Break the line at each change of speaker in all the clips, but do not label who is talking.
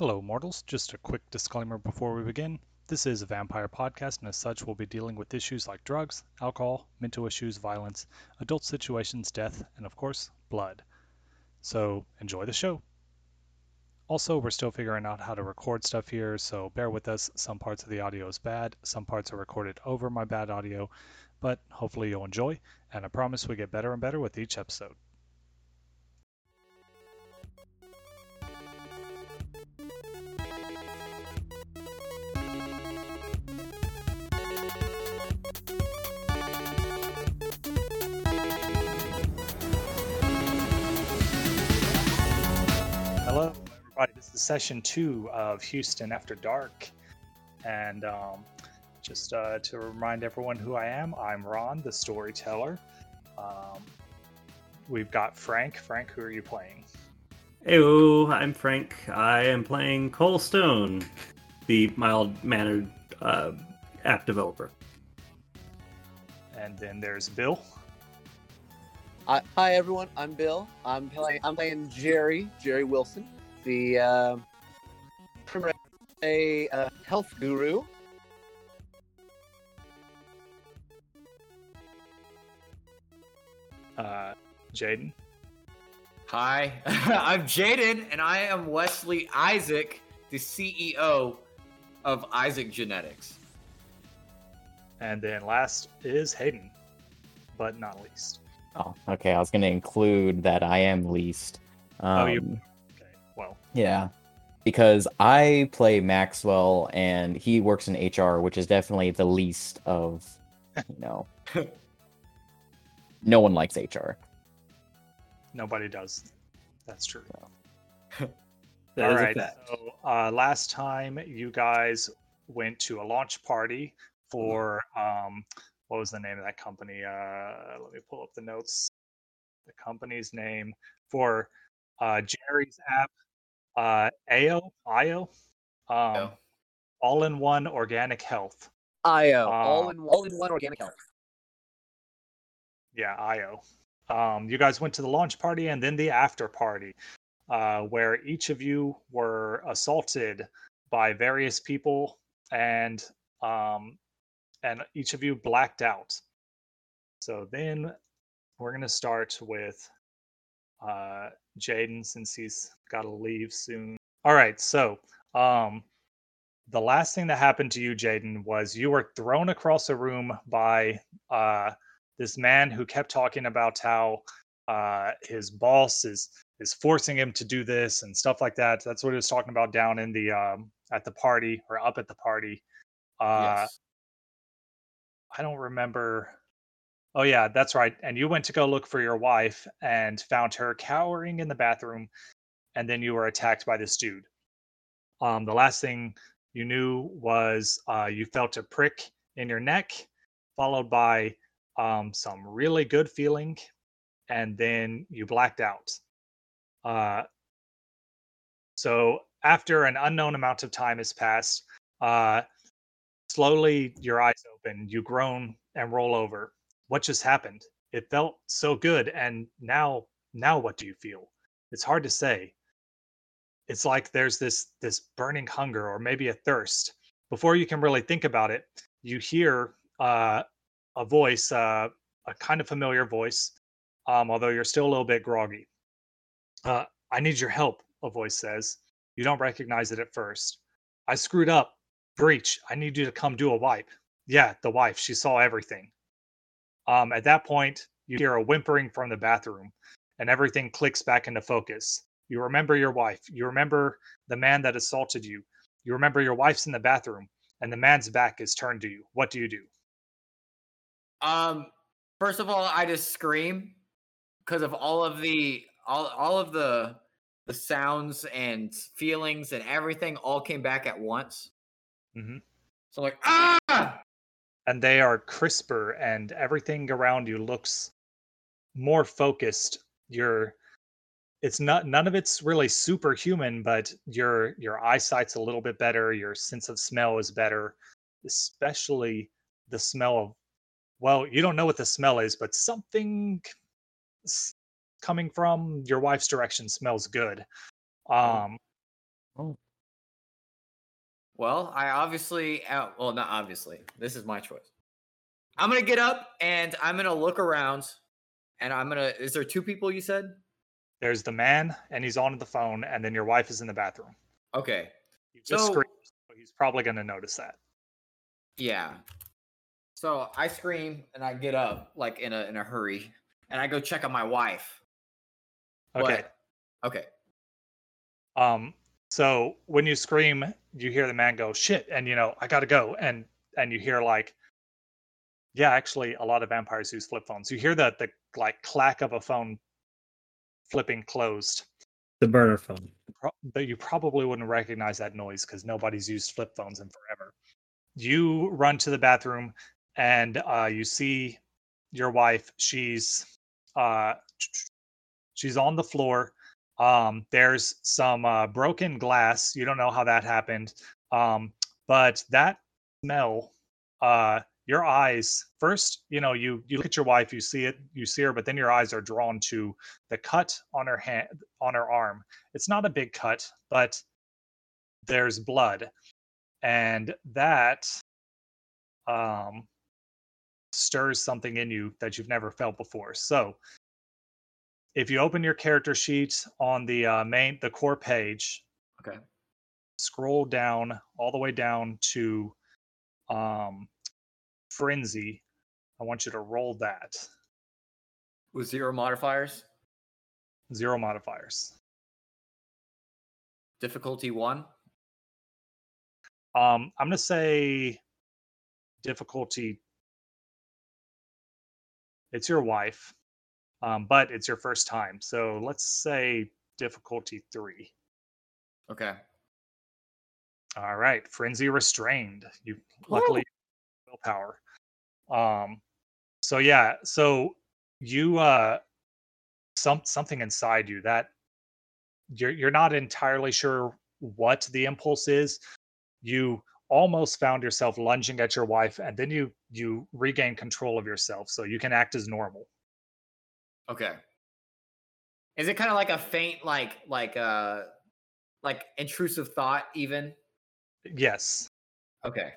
Hello, mortals. Just a quick disclaimer before we begin. This is a vampire podcast, and as such, we'll be dealing with issues like drugs, alcohol, mental issues, violence, adult situations, death, and of course, blood. So, enjoy the show. Also, we're still figuring out how to record stuff here, so bear with us. Some parts of the audio is bad, some parts are recorded over my bad audio, but hopefully you'll enjoy, and I promise we get better and better with each episode. Hello, everybody. This is session two of Houston After Dark. And um, just uh, to remind everyone who I am, I'm Ron, the storyteller. Um, we've got Frank. Frank, who are you playing?
Heyo, I'm Frank. I am playing Cole Stone, the mild-mannered uh, app developer.
And then there's Bill.
Uh, hi everyone, I'm Bill. I'm playing. I'm playing Jerry, Jerry Wilson, the uh, a uh, health guru.
Uh, Jaden.
Hi, I'm Jaden, and I am Wesley Isaac, the CEO of Isaac Genetics.
And then last is Hayden, but not least.
Oh, okay. I was going to include that I am least. Um,
Oh, you- Okay, well,
Yeah. Because I play Maxwell and he works in HR, which is definitely the least of, you know. no one likes HR.
nobody does. That's true.
That
All
is a
right.
fact.
So uh, last time you guys went to a launch party for um, what was the name of that company? Uh, let me pull up the notes. The company's name for uh, Jerry's app, uh, AO, IO, um,
Oh.
all-in-one organic health.
IO,
Uh,
all in all in one organic health.
Yeah, IO. Um, you guys went to the launch party and then the after party, uh, where each of you were assaulted by various people, and um, and each of you blacked out. So then we're gonna start with uh, Jaden since he's got to leave soon. All right, so um, the last thing that happened to you, Jaden, was you were thrown across a room by uh, this man who kept talking about how uh, his boss is is forcing him to do this and stuff like that. That's what he was talking about down in the um, at the party or up at the party. Uh,
yes.
I don't remember. Oh yeah, that's right. And you went to go look for your wife and found her cowering in the bathroom, and then you were attacked by this dude. Um, the last thing you knew was uh, you felt a prick in your neck, followed by um, some really good feeling, and then you blacked out. Uh, so after an unknown amount of time has passed, uh, slowly your eyes open, you groan and roll over. What just happened? It felt so good, and now, now what do you feel? It's hard to say. It's like there's this this burning hunger or maybe a thirst. Before you can really think about it, you hear uh, a voice, uh, a kind of familiar voice, um, although you're still a little bit groggy. Uh, I need your help, a voice says. You don't recognize it at first. I screwed up. Breach, I need you to come do a wipe. Yeah, the wife. She saw everything. Um, at that point, you hear a whimpering from the bathroom, and everything clicks back into focus. You remember your wife. You remember the man that assaulted you. You remember your wife's in the bathroom, and the man's back is turned to you. What do you do?
Um. First of all, I just scream because of all of the all all of the the sounds and feelings and everything all came back at once.
Mm-hmm.
So like ah.
And they are crisper and everything around you looks more focused. You're it's not none of it's really superhuman but your your eyesight's a little bit better your sense of smell is better especially the smell of well you don't know what the smell is but something s- coming from your wife's direction smells good. Um
Oh.
Well, I obviously, uh, well, not obviously. This is my choice. I'm gonna get up and I'm gonna look around, and I'm gonna. Is there two people you said?
There's the man, and he's on the phone, and then your wife is in the bathroom.
Okay.
You just
So-
screamed, so he's probably going to notice that.
Yeah. So I scream and I get up like in a in a hurry, and I go check on my wife.
Okay.
But- okay.
Um. So when you scream, you hear the man go shit, and you know I gotta go, and and you hear like, yeah, actually, a lot of vampires use flip phones. You hear the the like clack of a phone flipping closed.
The burner phone.
But you probably wouldn't recognize that noise because nobody's used flip phones in forever. You run to the bathroom and uh, you see your wife. She's uh, she's on the floor. Um, there's some uh, broken glass. You don't know how that happened, um, but that smell. Uh, your eyes first. You know, you you look at your wife. You see it. You see her, but then your eyes are drawn to the cut on her hand on her arm it's not a big cut, but there's blood, and that um, stirs something in you that you've never felt before. So, if you open your character sheets on the uh, main the core page,
Okay.
scroll down all the way down to um, frenzy. I want you to roll that
With zero modifiers,
zero modifiers.
difficulty one.
Um, I'm gonna say difficulty. It's your wife, um, but it's your first time. So let's say difficulty three.
Okay.
All right, frenzy restrained. You luckily willpower. Um, so yeah, so you uh, some something inside you that you're you're not entirely sure what the impulse is. You almost found yourself lunging at your wife, and then you you regain control of yourself, so you can act as normal.
Okay. Is it kind of like a faint, like, like, uh, like intrusive thought, even?
Yes.
Okay.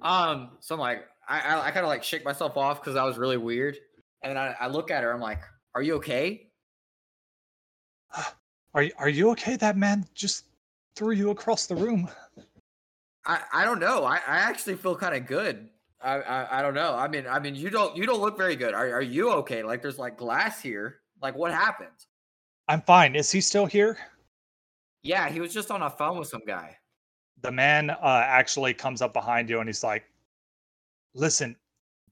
Um. So I'm like, I, I, I kind of like shake myself off because that was really weird, and then I, I look at her. I'm like, "Are you okay?"
Are you are you okay? That man just threw you across the room.
I, I don't know. I, I actually feel kind of good. I, I I don't know. I mean I mean you don't you don't look very good. Are are you okay? Like there's like glass here. Like what happened?
I'm fine. Is he still here?
Yeah, he was just on a phone with some guy.
the man uh, actually comes up behind you and he's like, "Listen,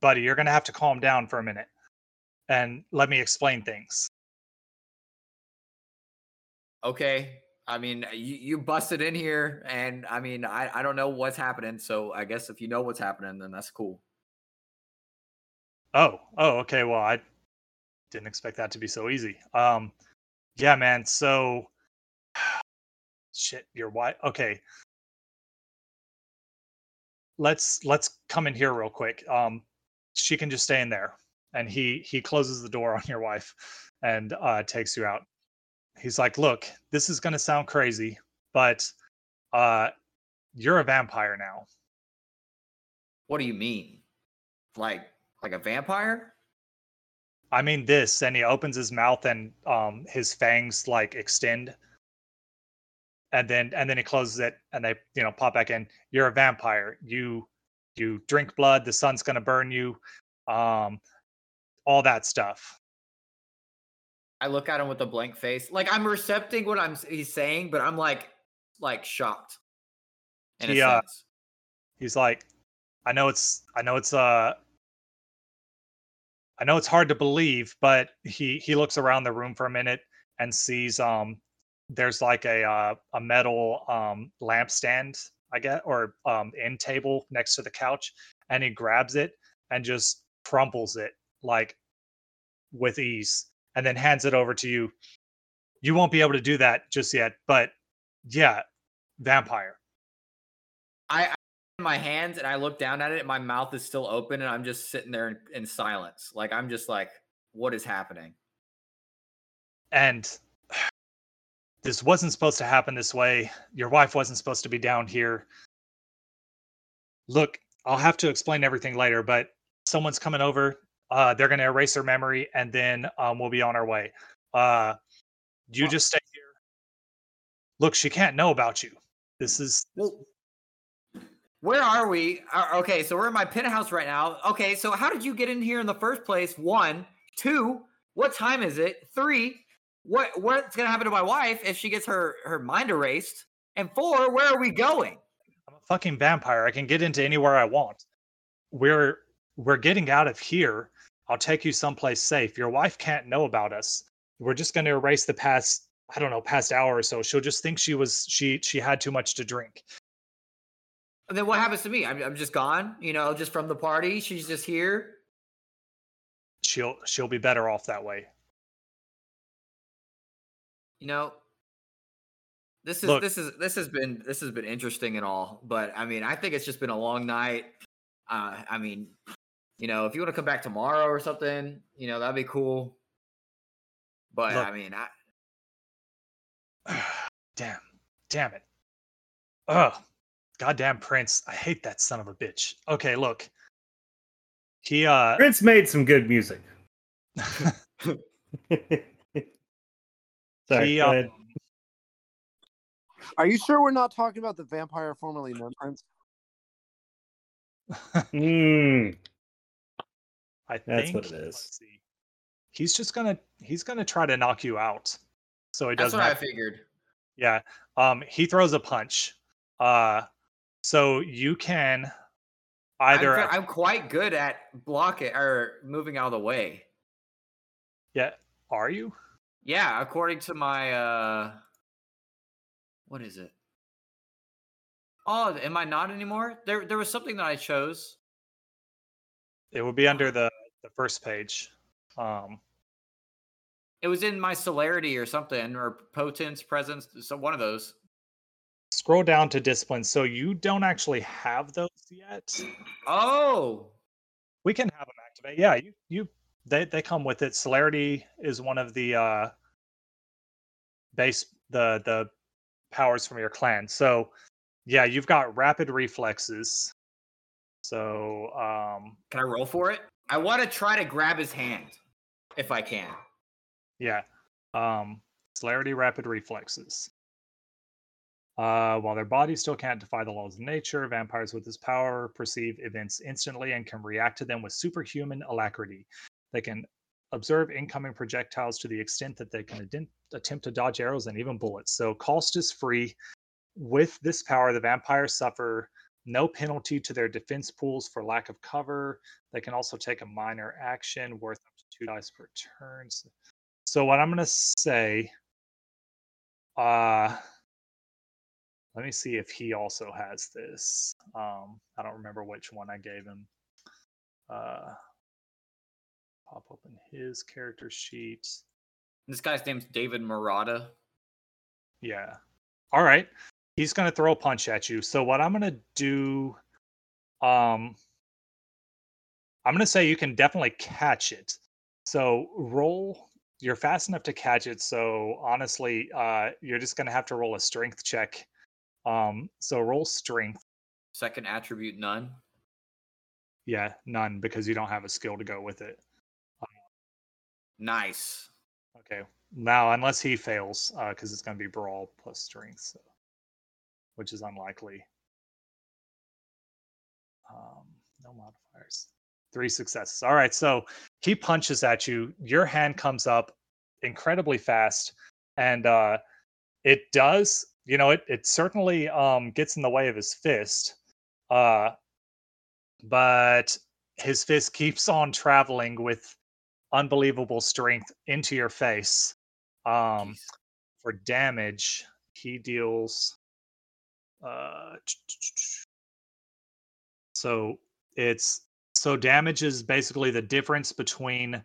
buddy, you're gonna have to calm down for a minute, and let me explain things."
Okay. I mean you, you busted in here and I mean I, I don't know what's happening. So I guess if you know what's happening, then that's cool.
Oh, oh, okay. Well, I didn't expect that to be so easy. Um, yeah, man. So, shit, your wife. Okay, let's let's come in here real quick. Um, she can just stay in there, and he he closes the door on your wife, and uh, takes you out. He's like, "Look, this is gonna sound crazy, but uh, you're a vampire now."
What do you mean? Like like a vampire?
I mean this, and he opens his mouth and um his fangs like extend. And then and then he closes it and they, you know, pop back in. You're a vampire. You you drink blood, the sun's gonna burn you, um, all that stuff.
I look at him with a blank face. Like I'm recepting what I'm he's saying, but I'm like like shocked. In
He, uh. He's like, I know it's I know it's uh I know it's hard to believe, but he he looks around the room for a minute and sees um there's like a uh, a metal um lampstand, I guess, or um end table next to the couch, and he grabs it and just crumples it like with ease, and then hands it over to you. You won't be able to do that just yet, but yeah, vampire.
I, I my hands and I look down at it, and my mouth is still open, and I'm just sitting there in, in silence. Like I'm just like, what is happening?
and this wasn't supposed to happen this way your wife wasn't supposed to be down here look, I'll have to explain everything later, but someone's coming over. Uh, they're going to erase their memory, and then um, we'll be on our way. Uh, you just stay here. Look, she can't know about you. This is
where are we? Uh, okay, so we're in my penthouse right now. Okay, so how did you get in here in the first place? One, two. What time is it? Three. What what's gonna happen to my wife if she gets her her mind erased? And four, where are we going?
I'm a fucking vampire. I can get into anywhere I want. We're we're getting out of here. I'll take you someplace safe. Your wife can't know about us. We're just going to erase the past, I don't know, past hour or so. She'll just think she was she she had too much to drink.
And then what happens to me? I'm, I'm just gone. You know, just from the party. She's just here.
She'll she'll be better off that way.
You know, this is
Look.
this is this has been this has been interesting and all, but I mean, I think it's just been a long night. Uh, I mean, you know, if you want to come back tomorrow or something, you know, that'd be cool. But
Look.
I mean, I,
damn. Damn it. Ugh. Goddamn Prince. I hate that son of a bitch. Okay, look. He uh
Prince made some good music. Sorry,
he
go
um.
Are you sure we're not talking about the vampire formerly known Prince?
Mm,
I think
That's
think
what it is.
let's see. He's just gonna he's gonna try to knock you out. So he doesn't That's
what I figured.
Yeah. Um he throws a punch. Uh so you can
I'm, either—I'm quite good at block it or moving out of the way.
yeah, are you?
Yeah, according to my uh, what is it? Oh, am I not anymore? There, there was something that I chose.
It would be under the the first page. Um
It was in my celerity or something, or potence, presence. So one of those.
scroll down to discipline. So you don't actually have those yet.
Oh,
We can have them activate. Yeah, you you they they come with it. Celerity is one of the uh base the the powers from your clan. So yeah, you've got rapid reflexes. So um
can I roll for it? I want to try to grab his hand, if I can.
yeah. Um celerity rapid reflexes. Uh, while their bodies still can't defy the laws of nature, vampires with this power perceive events instantly and can react to them with superhuman alacrity. They can observe incoming projectiles to the extent that they can ident- attempt to dodge arrows and even bullets. So, cost is free. With this power, the vampires suffer no penalty to their defense pools for lack of cover. They can also take a minor action worth up to two dice per turn. So, so what I'm going to say, uh, let me see if he also has this. Um, I don't remember which one I gave him. Uh, pop open his character sheet.
This guy's name's David Murata.
Yeah. All right. He's going to throw a punch at you. So what I'm going to do um I'm going to say you can definitely catch it. So roll you're fast enough to catch it. So honestly, uh you're just going to have to roll a strength check. Um so roll strength.
Second attribute, none.
Yeah, none because you don't have a skill to go with it.
Nice.
Okay. Now, unless he fails, because it's going to be brawl plus strength, so, which is unlikely. Um, no modifiers. Three successes. All right. So he punches at you. Your hand comes up incredibly fast, and uh, it does. You know, it it certainly um, gets in the way of his fist. Uh, but his fist keeps on traveling with unbelievable strength into your face. Um, for damage, he deals. Uh, so it's so damage is basically the difference between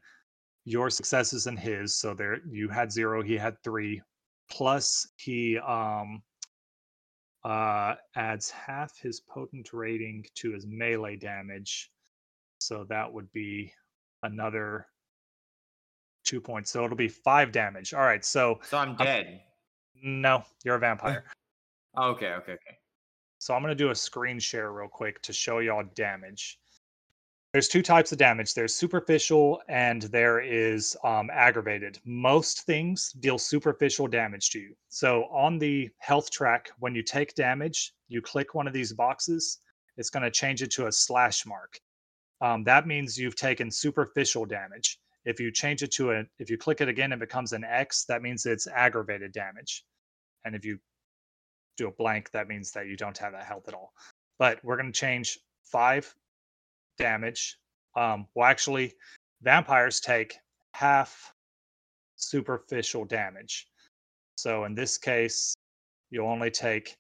your successes and his. So there, you had zero, he had three. Plus, he um uh adds half his Potence rating to his melee damage. So that would be another two points. So it'll be five damage. All right. So
So I'm dead.
no, you're a vampire.
Okay, okay, okay.
So I'm going to do a screen share real quick to show y'all damage. There's two types of damage. There's superficial and there is um, aggravated. Most things deal superficial damage to you. So on the health track, when you take damage, you click one of these boxes. It's going to change it to a slash mark. Um, that means you've taken superficial damage. If you change it to a, if you click it again, it becomes an X. That means it's aggravated damage. And if you do a blank, that means that you don't have that health at all. But we're going to change five damage. Um, well, actually, vampires take half superficial damage. So in this case, you'll only take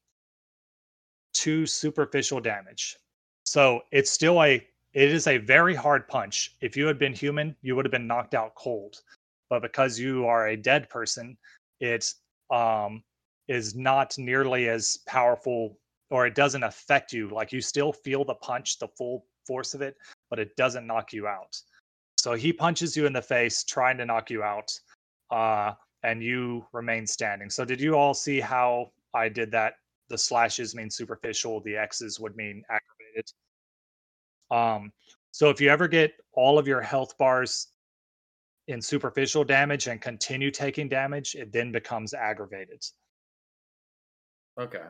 two superficial damage. So it's still a it is a very hard punch. If you had been human, you would have been knocked out cold. But because you are a dead person, it um, is not nearly as powerful or it doesn't affect you. Like you still feel the punch, the full force of it, but it doesn't knock you out. So he punches you in the face, trying to knock you out, uh, and you remain standing. So did you all see how I did that? The slashes mean superficial, the X's would mean aggravated. Um, so if you ever get all of your health bars in superficial damage and continue taking damage, it then becomes aggravated.
Okay.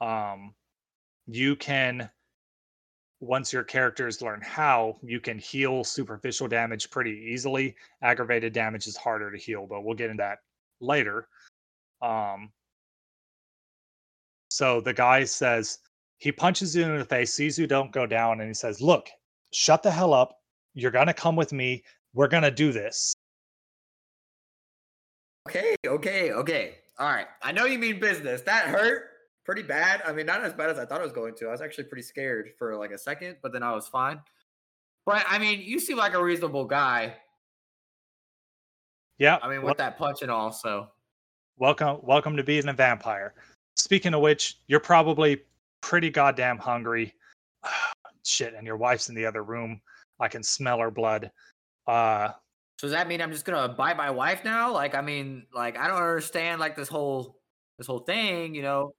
Um, you can once your characters learn how, you can heal superficial damage pretty easily. Aggravated damage is harder to heal, but we'll get into that later. Um, so the guy says he punches you in the face, sees you don't go down, and he says, "Look, shut the hell up. You're gonna come with me. We're gonna do this."
Okay, okay, okay. All right. I know you mean business. That hurt pretty bad. I mean, not as bad as I thought it was going to. I was actually pretty scared for like a second, but then I was fine. But I mean, you seem like a reasonable guy.
Yeah.
I mean, with well, that punch and all. So,
welcome, welcome to being a vampire. Speaking of which, you're probably pretty goddamn hungry. Shit, and your wife's in the other room. I can smell her blood. Uh,
so does that mean I'm just gonna bite my wife now? Like, I mean, like I don't understand like this whole this whole thing, you know.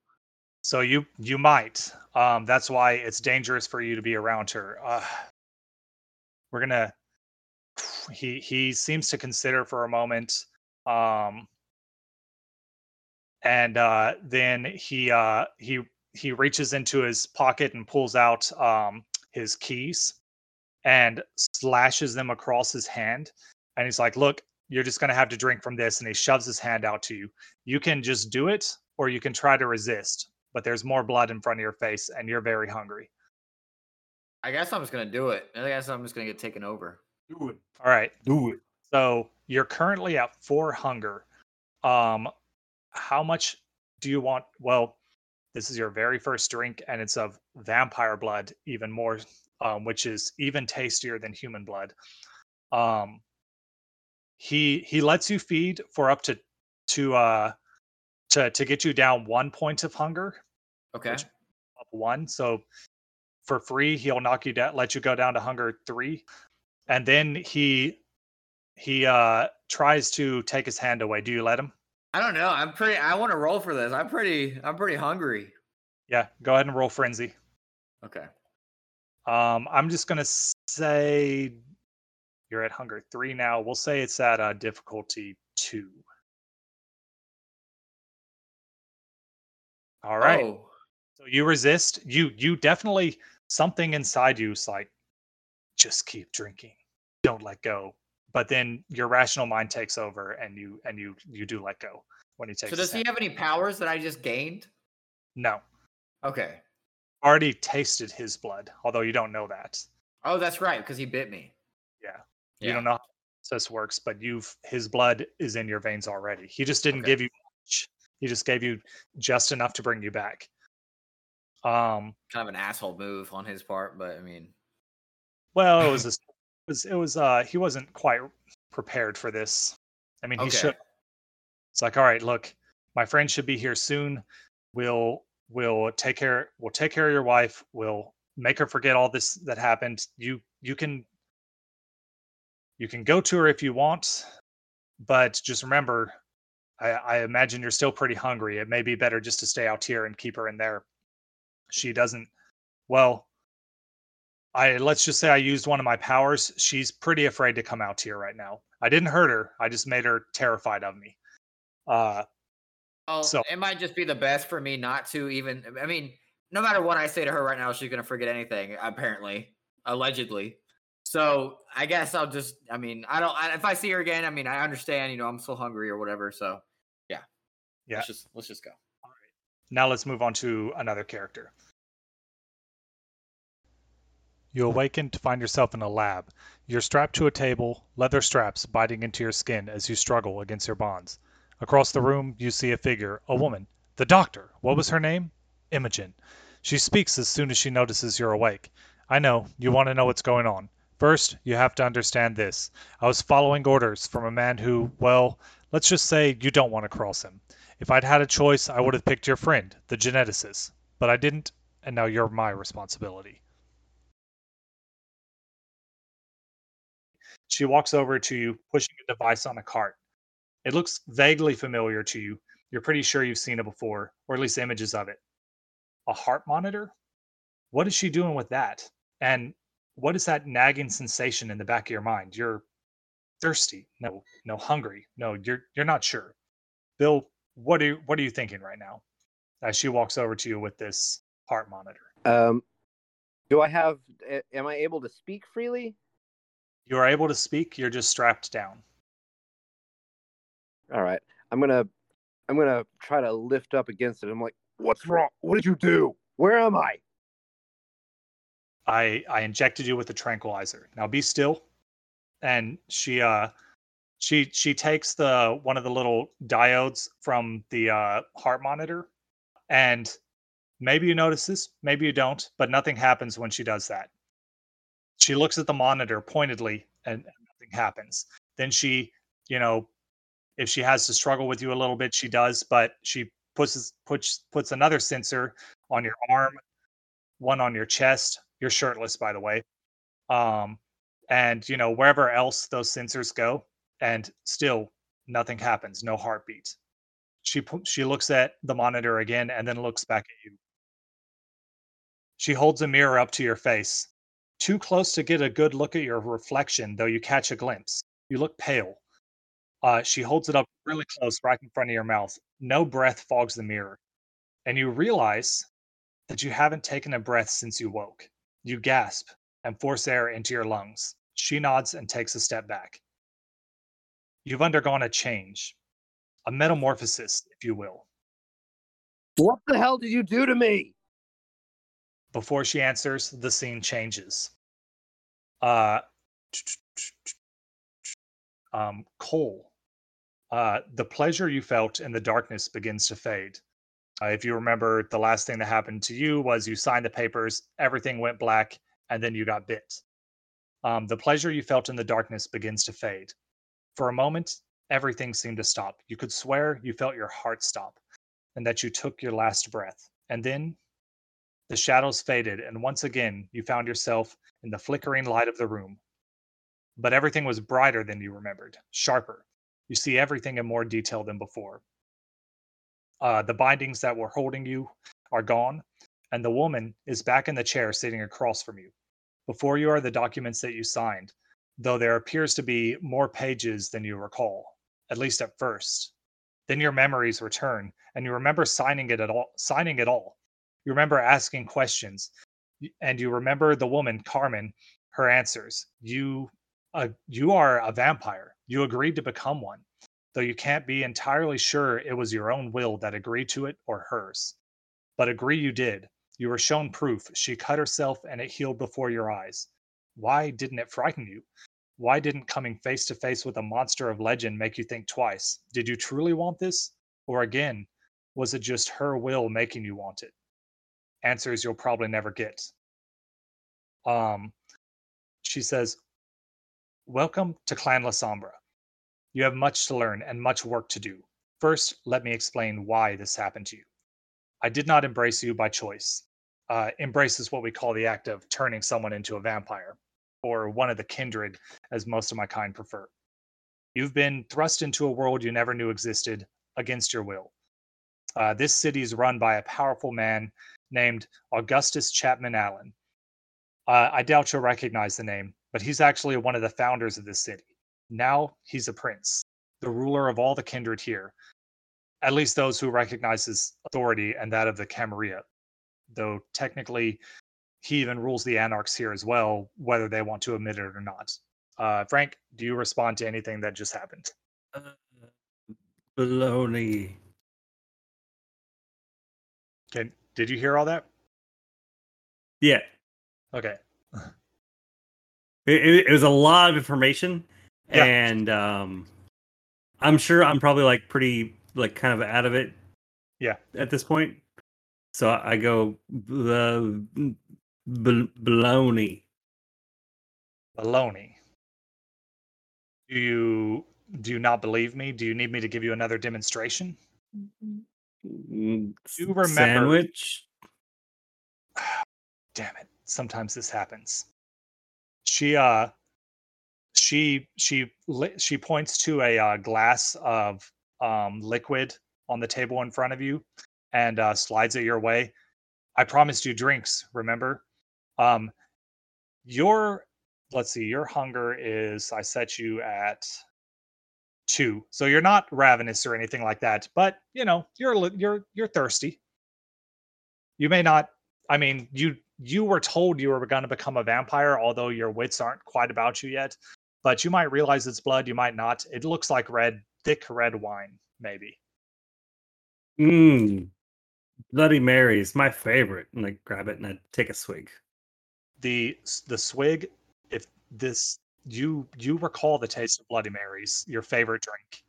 So you you might. Um, that's why it's dangerous for you to be around her. Uh, we're gonna. He he seems to consider for a moment, um, and uh, then he uh, he he reaches into his pocket and pulls out um, his keys and slashes them across his hand. And he's like, "Look, you're just gonna have to drink from this." And he shoves his hand out to you. You can just do it, or you can try to resist but there's more blood in front of your face and you're very hungry.
I guess I'm just gonna do it. I guess I'm just gonna get taken over.
Do it.
All right.
Do it.
So you're currently at four hunger. Um, how much do you want? Well, this is your very first drink, and it's of vampire blood, even more, um, which is even tastier than human blood. Um, he he lets you feed for up to to uh to to get you down one point of hunger.
Okay.
Up one. So for free, he'll knock you down, let you go down to hunger three, and then he he uh tries to take his hand away. Do you let him?
I don't know. I'm pretty. I want to roll for this. I'm pretty. I'm pretty hungry.
Yeah, go ahead and roll frenzy.
Okay.
Um, I'm just gonna say you're at hunger three now. We'll say it's at uh, difficulty two. All right. Oh. So you resist. You you definitely something inside you is like, just keep drinking. Don't let go. But then your rational mind takes over and you and you you do let go when he takes
So does he have any powers that I just gained?
No.
Okay.
Already tasted his blood, although you don't know that.
Oh, that's right, because he bit me.
Yeah. You don't know how this works, but you've his blood is in your veins already. He just didn't okay. give you much. He just gave you just enough to bring you back. Um,
kind of an asshole move on his part, but I mean,
well, it was, a, it was, it was, uh, he wasn't quite prepared for this. I mean, he okay. should. It's like, all right, look, my friend should be here soon. We'll, we'll take care, we'll take care of your wife. We'll make her forget all this that happened. You, you can, you can go to her if you want, but just remember, I, I imagine you're still pretty hungry. It may be better just to stay out here and keep her in there She doesn't. Well, I let's just say I used one of my powers. She's pretty afraid to come out here right now. I didn't hurt her. I just made her terrified of me. Uh,
Oh,
So-
it might just be the best for me not to even. I mean, no matter what I say to her right now, she's gonna forget anything. Apparently, allegedly. So I guess I'll just. I mean, I don't. I, if I see her again, I mean, I understand. You know, I'm still hungry or whatever. So yeah,
Yeah.
Let's just let's just go. All right.
Now let's move on to another character. You awaken to find yourself in a lab. You're strapped to a table, leather straps biting into your skin as you struggle against your bonds. Across the room, you see a figure, a woman. The doctor! What was her name? Imogen. She speaks as soon as she notices you're awake. I know, you want to know what's going on. First, you have to understand this. I was following orders from a man who, well, let's just say you don't want to cross him. If I'd had a choice, I would have picked your friend, the geneticist. But I didn't, and now you're my responsibility. She walks over to you, pushing a device on a cart. It looks vaguely familiar to you. You're pretty sure you've seen it before, or at least images of it. A heart monitor? What is she doing with that? And what is that nagging sensation in the back of your mind? You're thirsty. No, no, hungry. No, you're you're not sure. Bill, what are you what are you thinking right now? As she walks over to you with this heart monitor.
Um, do I have? Am I able to speak freely?
You are able to speak, you're just strapped down.
All right, I'm gonna, I'm gonna try to lift up against it. I'm like, what's wrong? What did you do? Where am I?
I I injected you with a tranquilizer. Now be still. And she uh she she takes the one of the little diodes from the uh heart monitor and maybe you notice this, maybe you don't, but nothing happens when she does that. She looks at the monitor pointedly and nothing happens. Then she, you know, if she has to struggle with you a little bit, she does, but she puts puts puts another sensor on your arm, one on your chest. You're shirtless, by the way. Um, and you know wherever else those sensors go, and still nothing happens. No heartbeat. She she looks at the monitor again and then looks back at you. She holds a mirror up to your face, too close to get a good look at your reflection, though you catch a glimpse. You look pale. Uh, she holds it up really close, right in front of your mouth. No breath fogs the mirror, and you realize that you haven't taken a breath since you woke. You gasp and force air into your lungs. She nods and takes a step back. You've undergone a change, a metamorphosis, if you will.
What the hell did you do to me?
Before she answers, the scene changes. Uh, um, Cole, uh, the pleasure you felt in the darkness begins to fade. Uh, if you remember, the last thing that happened to you was you signed the papers, everything went black, and then you got bit. Um, the pleasure you felt in the darkness begins to fade. For a moment, everything seemed to stop. You could swear you felt your heart stop and that you took your last breath. And then the shadows faded, and once again you found yourself in the flickering light of the room. But everything was brighter than you remembered, sharper. You see everything in more detail than before. Uh, the bindings that were holding you are gone, and the woman is back in the chair sitting across from you. Before you are the documents that you signed, though there appears to be more pages than you recall, at least at first. Then your memories return, and you remember signing it at all. Signing it all. You remember asking questions, and you remember the woman Carmen, her answers. You, uh, you are a vampire. You agreed to become one, though you can't be entirely sure it was your own will that agreed to it or hers. But agree you did. You were shown proof. She cut herself, and it healed before your eyes. Why didn't it frighten you? Why didn't coming face to face with a monster of legend make you think twice? Did you truly want this? Or again, was it just her will making you want it? Answers you'll probably never get. Um, she says, Welcome to Clan Lasombra. You have much to learn and much work to do. First, let me explain why this happened to you. I did not embrace you by choice. Uh, embrace is what we call the act of turning someone into a vampire, or one of the kindred, as most of my kind prefer. You've been thrust into a world you never knew existed against your will. Uh, this city is run by a powerful man named Augustus Chapman Allen. Uh, I doubt you'll recognize the name, but he's actually one of the founders of this city. Now he's a prince, the ruler of all the kindred here, at least those who recognize his authority and that of the Camarilla. Though technically, he even rules the anarchs here as well, whether they want to admit it or not. Uh, Frank, do you respond to anything that just happened?
Uh, baloney.
Okay, did you hear all that?
Yeah,
Okay.
it, it was a lot of information,
Yeah.
and um, I'm sure I'm probably like pretty like kind of out of it.
Yeah.
At this point, so I go the baloney.
Baloney. Do you do you not believe me? Do you need me to give you another demonstration?
Mm,
Do remember-
sandwich.
Damn it. Sometimes this happens. She uh she she she points to a uh, glass of um liquid on the table in front of you and uh slides it your way. I promised you drinks, remember? Um your let's see, your hunger is I set you at two. So you're not ravenous or anything like that, but you know, you're you're you're thirsty. You may not I mean, you you were told you were going to become a vampire although your wits aren't quite about you yet, but you might realize it's blood, you might not. It looks like red thick red wine maybe.
Mmm. Bloody Mary's my favorite. And I grab it and I take a swig.
The the swig if this you you recall the taste of bloody marys, your favorite drink.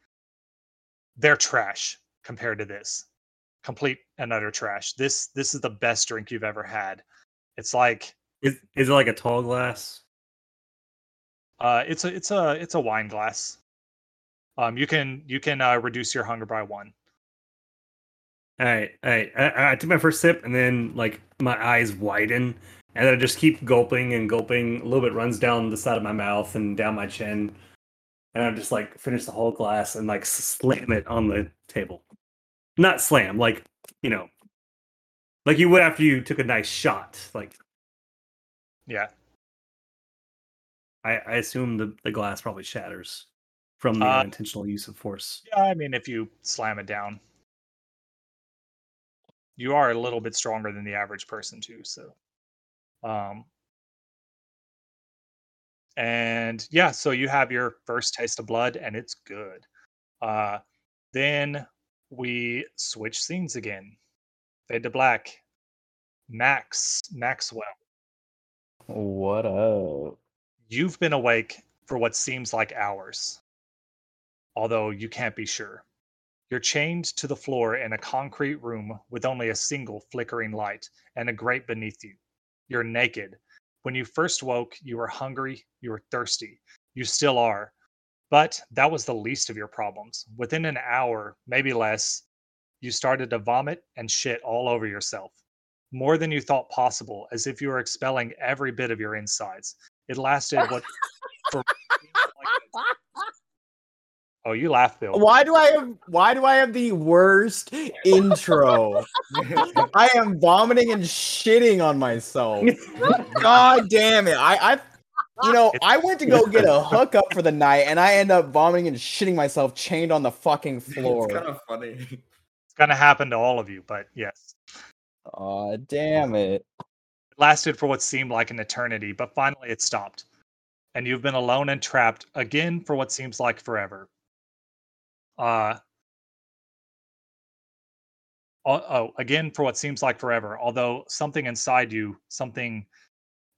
They're trash compared to this. Complete and utter trash. This this is the best drink you've ever had. It's like
Is is it like a tall glass?
Uh, it's a it's a it's a wine glass. Um, you can you can uh, reduce your hunger by one.
All right, all right. I, I took my first sip, and then like my eyes widen, and then I just keep gulping and gulping. A little bit runs down the side of my mouth and down my chin, and I just like finish the whole glass and like slam it on the table. Not slam, like you know, like you would after you took a nice shot. Like
Yeah.
I, I assume the the glass probably shatters from the
Uh,
unintentional use of force.
Yeah, I mean if you slam it down. You are a little bit stronger than the average person too, so um and yeah, so you have your first taste of blood and it's good. Uh then we switch scenes again. Fade to black. Max Maxwell.
What up?
You've been awake for what seems like hours, although you can't be sure. You're chained to the floor in a concrete room with only a single flickering light and a grate beneath you. You're naked. When you first woke, you were hungry, you were thirsty. You still are. But that was the least of your problems. Within an hour, maybe less, you started to vomit and shit all over yourself. More than you thought possible, as if you were expelling every bit of your insides. It lasted what for Oh, you laugh, Bill.
Why do I have why do I have the worst intro? I am vomiting and shitting on myself. God damn it. I I you know, I went to go get a hookup for the night and I end up vomiting and shitting myself chained on the fucking floor.
It's kind of funny.
It's gonna happen to all of you, but yes.
Aw, damn it.
Lasted for what seemed like an eternity, but finally it stopped. And you've been alone and trapped again for what seems like forever. Uh oh, again for what seems like forever, although something inside you, something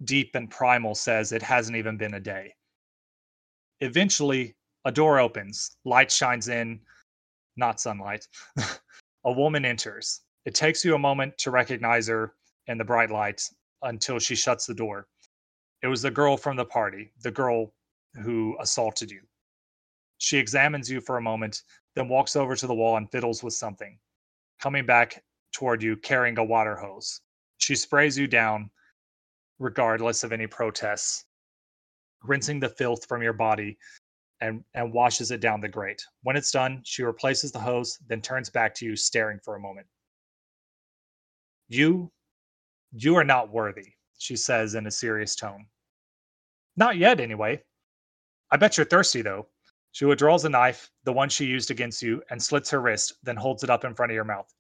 deep and primal says it hasn't even been a day. Eventually, a door opens, light shines in, not sunlight. a woman enters. It takes you a moment to recognize her in the bright light until she shuts the door. It was the girl from the party, the girl who assaulted you. She examines you for a moment, then walks over to the wall and fiddles with something, coming back toward you carrying a water hose. She sprays you down, regardless of any protests, rinsing the filth from your body and, and washes it down the grate. When it's done, she replaces the hose, then turns back to you, staring for a moment. You You are not worthy, she says in a serious tone. Not yet, anyway. I bet you're thirsty, though. She withdraws a knife, the one she used against you, and slits her wrist, then holds it up in front of your mouth.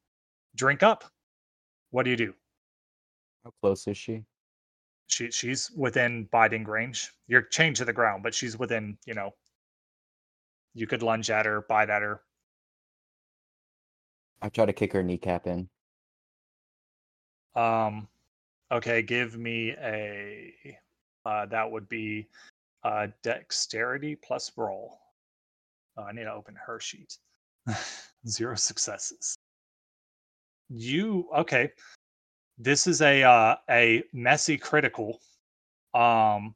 Drink up. What do you do?
How close is she?
She she's within biting range. You're chained to the ground, but she's within, you know. You could lunge at her, bite at her.
I try to kick her kneecap in.
Um okay, give me a uh that would be uh dexterity plus roll. Oh, I need to open her sheet. Zero successes. You okay. This is a uh a messy critical. Um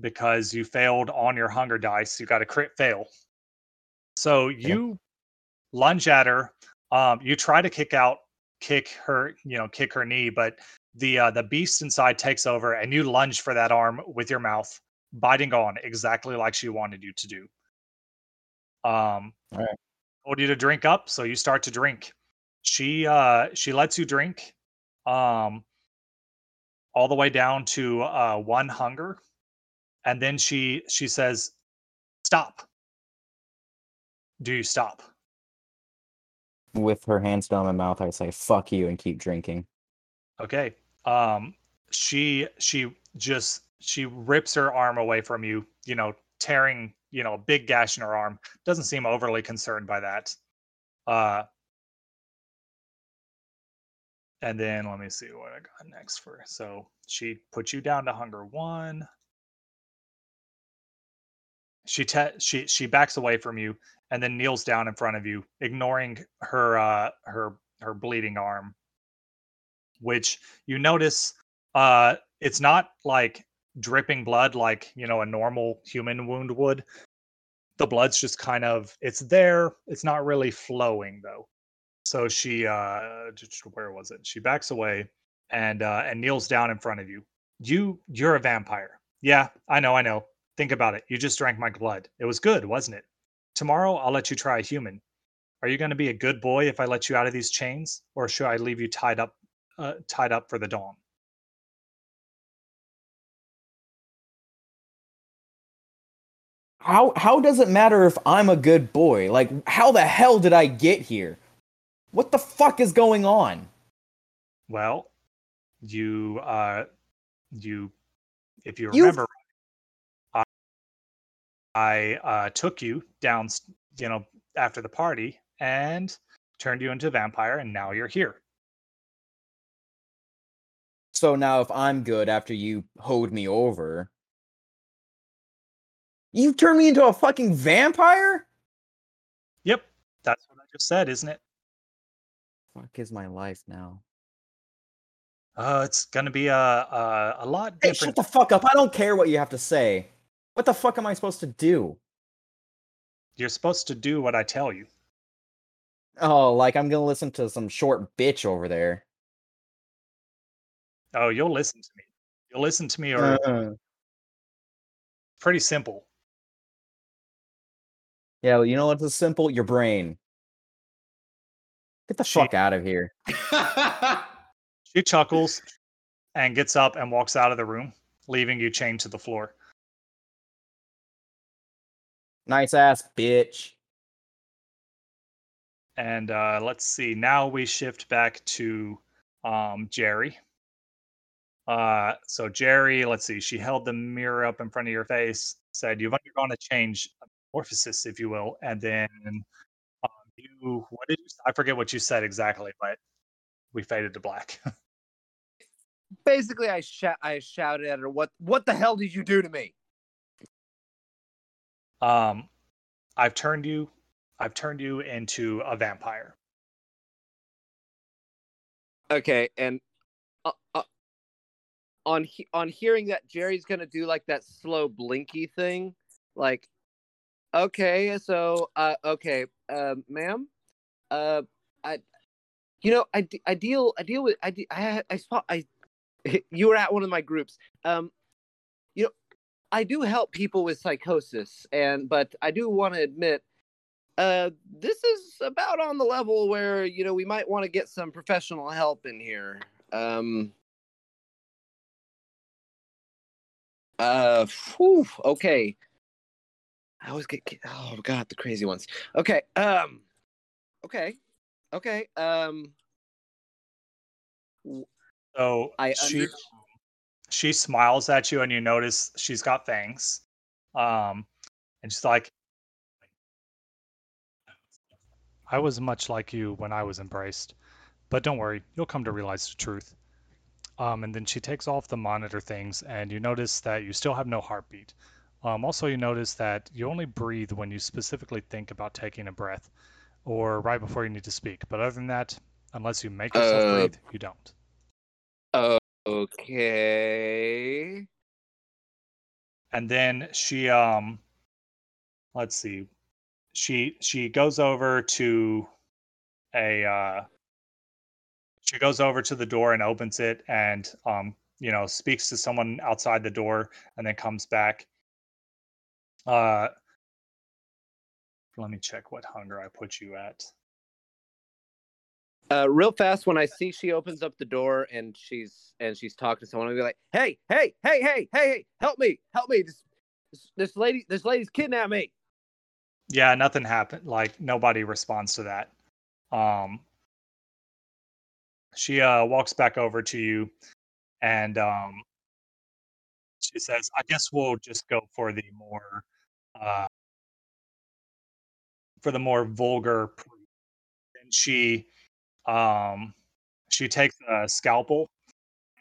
because you failed on your hunger dice. You got a crit fail. So you lunge at her. Um, you try to kick out, kick her, you know, kick her knee, but the uh, the beast inside takes over, and you lunge for that arm with your mouth, biting on exactly like she wanted you to do. Um,
Alright.
told you to drink up, so you start to drink. She uh she lets you drink, um, all the way down to uh one hunger, and then she she says, "Stop." Do you stop?
With her hands down my mouth, I say "fuck you" and keep drinking.
Okay. Um she she just she rips her arm away from you, you know, tearing, you know, a big gash in her arm. Doesn't seem overly concerned by that. Uh and then let me see what I got next for. So she puts you down to hunger one. She te- she she backs away from you and then kneels down in front of you, ignoring her uh her her bleeding arm. Which you notice uh it's not like dripping blood like you know a normal human wound would. The blood's just kind of it's there. It's not really flowing though. So she uh where was it? She backs away and uh and kneels down in front of you. You you're a vampire. Yeah, I know, I know. Think about it. You just drank my blood. It was good, wasn't it? Tomorrow I'll let you try a human. Are you going to be a good boy if I let you out of these chains or should I leave you tied up uh, tied up for the dawn?
How how does it matter if I'm a good boy? Like how the hell did I get here? What the fuck is going on?
Well, you uh you if you remember I uh took you down you know after the party and turned you into a vampire and now you're here.
So now if I'm good after you hoed me over, you turned me into a fucking vampire?
Yep, that's what I just said, isn't it?
Fuck is my life now?
Uh it's going to be a a, a lot
Hey, shut the fuck up. I don't care what you have to say. What the fuck am I supposed to do?
You're supposed to do what I tell you.
Oh, like I'm gonna listen to some short bitch over there.
Oh, you'll listen to me. You'll listen to me or
Uh,
pretty simple.
yeah, well, you know what's simple? Your brain. Get the
She-
fuck out of here.
She chuckles and gets up and walks out of the room, leaving you chained to the floor.
Nice ass bitch.
And uh, let's see. Now we shift back to um, Jerry. Uh, so Jerry, let's see. She held the mirror up in front of your face, said, "You've undergone a change, metamorphosis, if you will." And then um, you, what did you? I forget what you said exactly, but we faded to black.
Basically, I shout, I shouted at her, "What, what the hell did you do to me?"
Um, I've turned you. I've turned you into a vampire.
Okay, and uh, uh, on he- on hearing that Jerry's gonna do like that slow blinky thing, like, okay, so uh, okay, uh, ma'am, uh, I, you know, I, I deal I deal with I I I spot I, you were at one of my groups, um, I do help people with psychosis, and but I do want to admit uh, this is about on the level where you know we might want to get some professional help in here. Um, uh, whew, okay. I always get oh god the crazy ones. Okay, um, okay, okay. Um,
so
I
she she smiles at you, and you notice she's got fangs. Um, and she's like, "I was much like you when I was embraced, but don't worry, you'll come to realize the truth." Um, and then she takes off the monitor things, and you notice that you still have no heartbeat. Um, also, you notice that you only breathe when you specifically think about taking a breath, or right before you need to speak. But other than that, unless you make yourself
Uh,
breathe, you don't.
Okay.
and then she um let's see. She she goes over to a uh she goes over to the door and opens it and um you know speaks to someone outside the door and then comes back. Uh let me check what hunger i put you at
Uh, real fast when I see she opens up the door and she's and she's talking to someone, I'll be like, "Hey, hey, hey, hey, hey, hey, help me, help me! This, this, this lady, this lady's kidnapped me."
yeah nothing happened like nobody responds to that um she uh walks back over to you and um she says i guess we'll just go for the more uh for the more vulgar and she um she takes a scalpel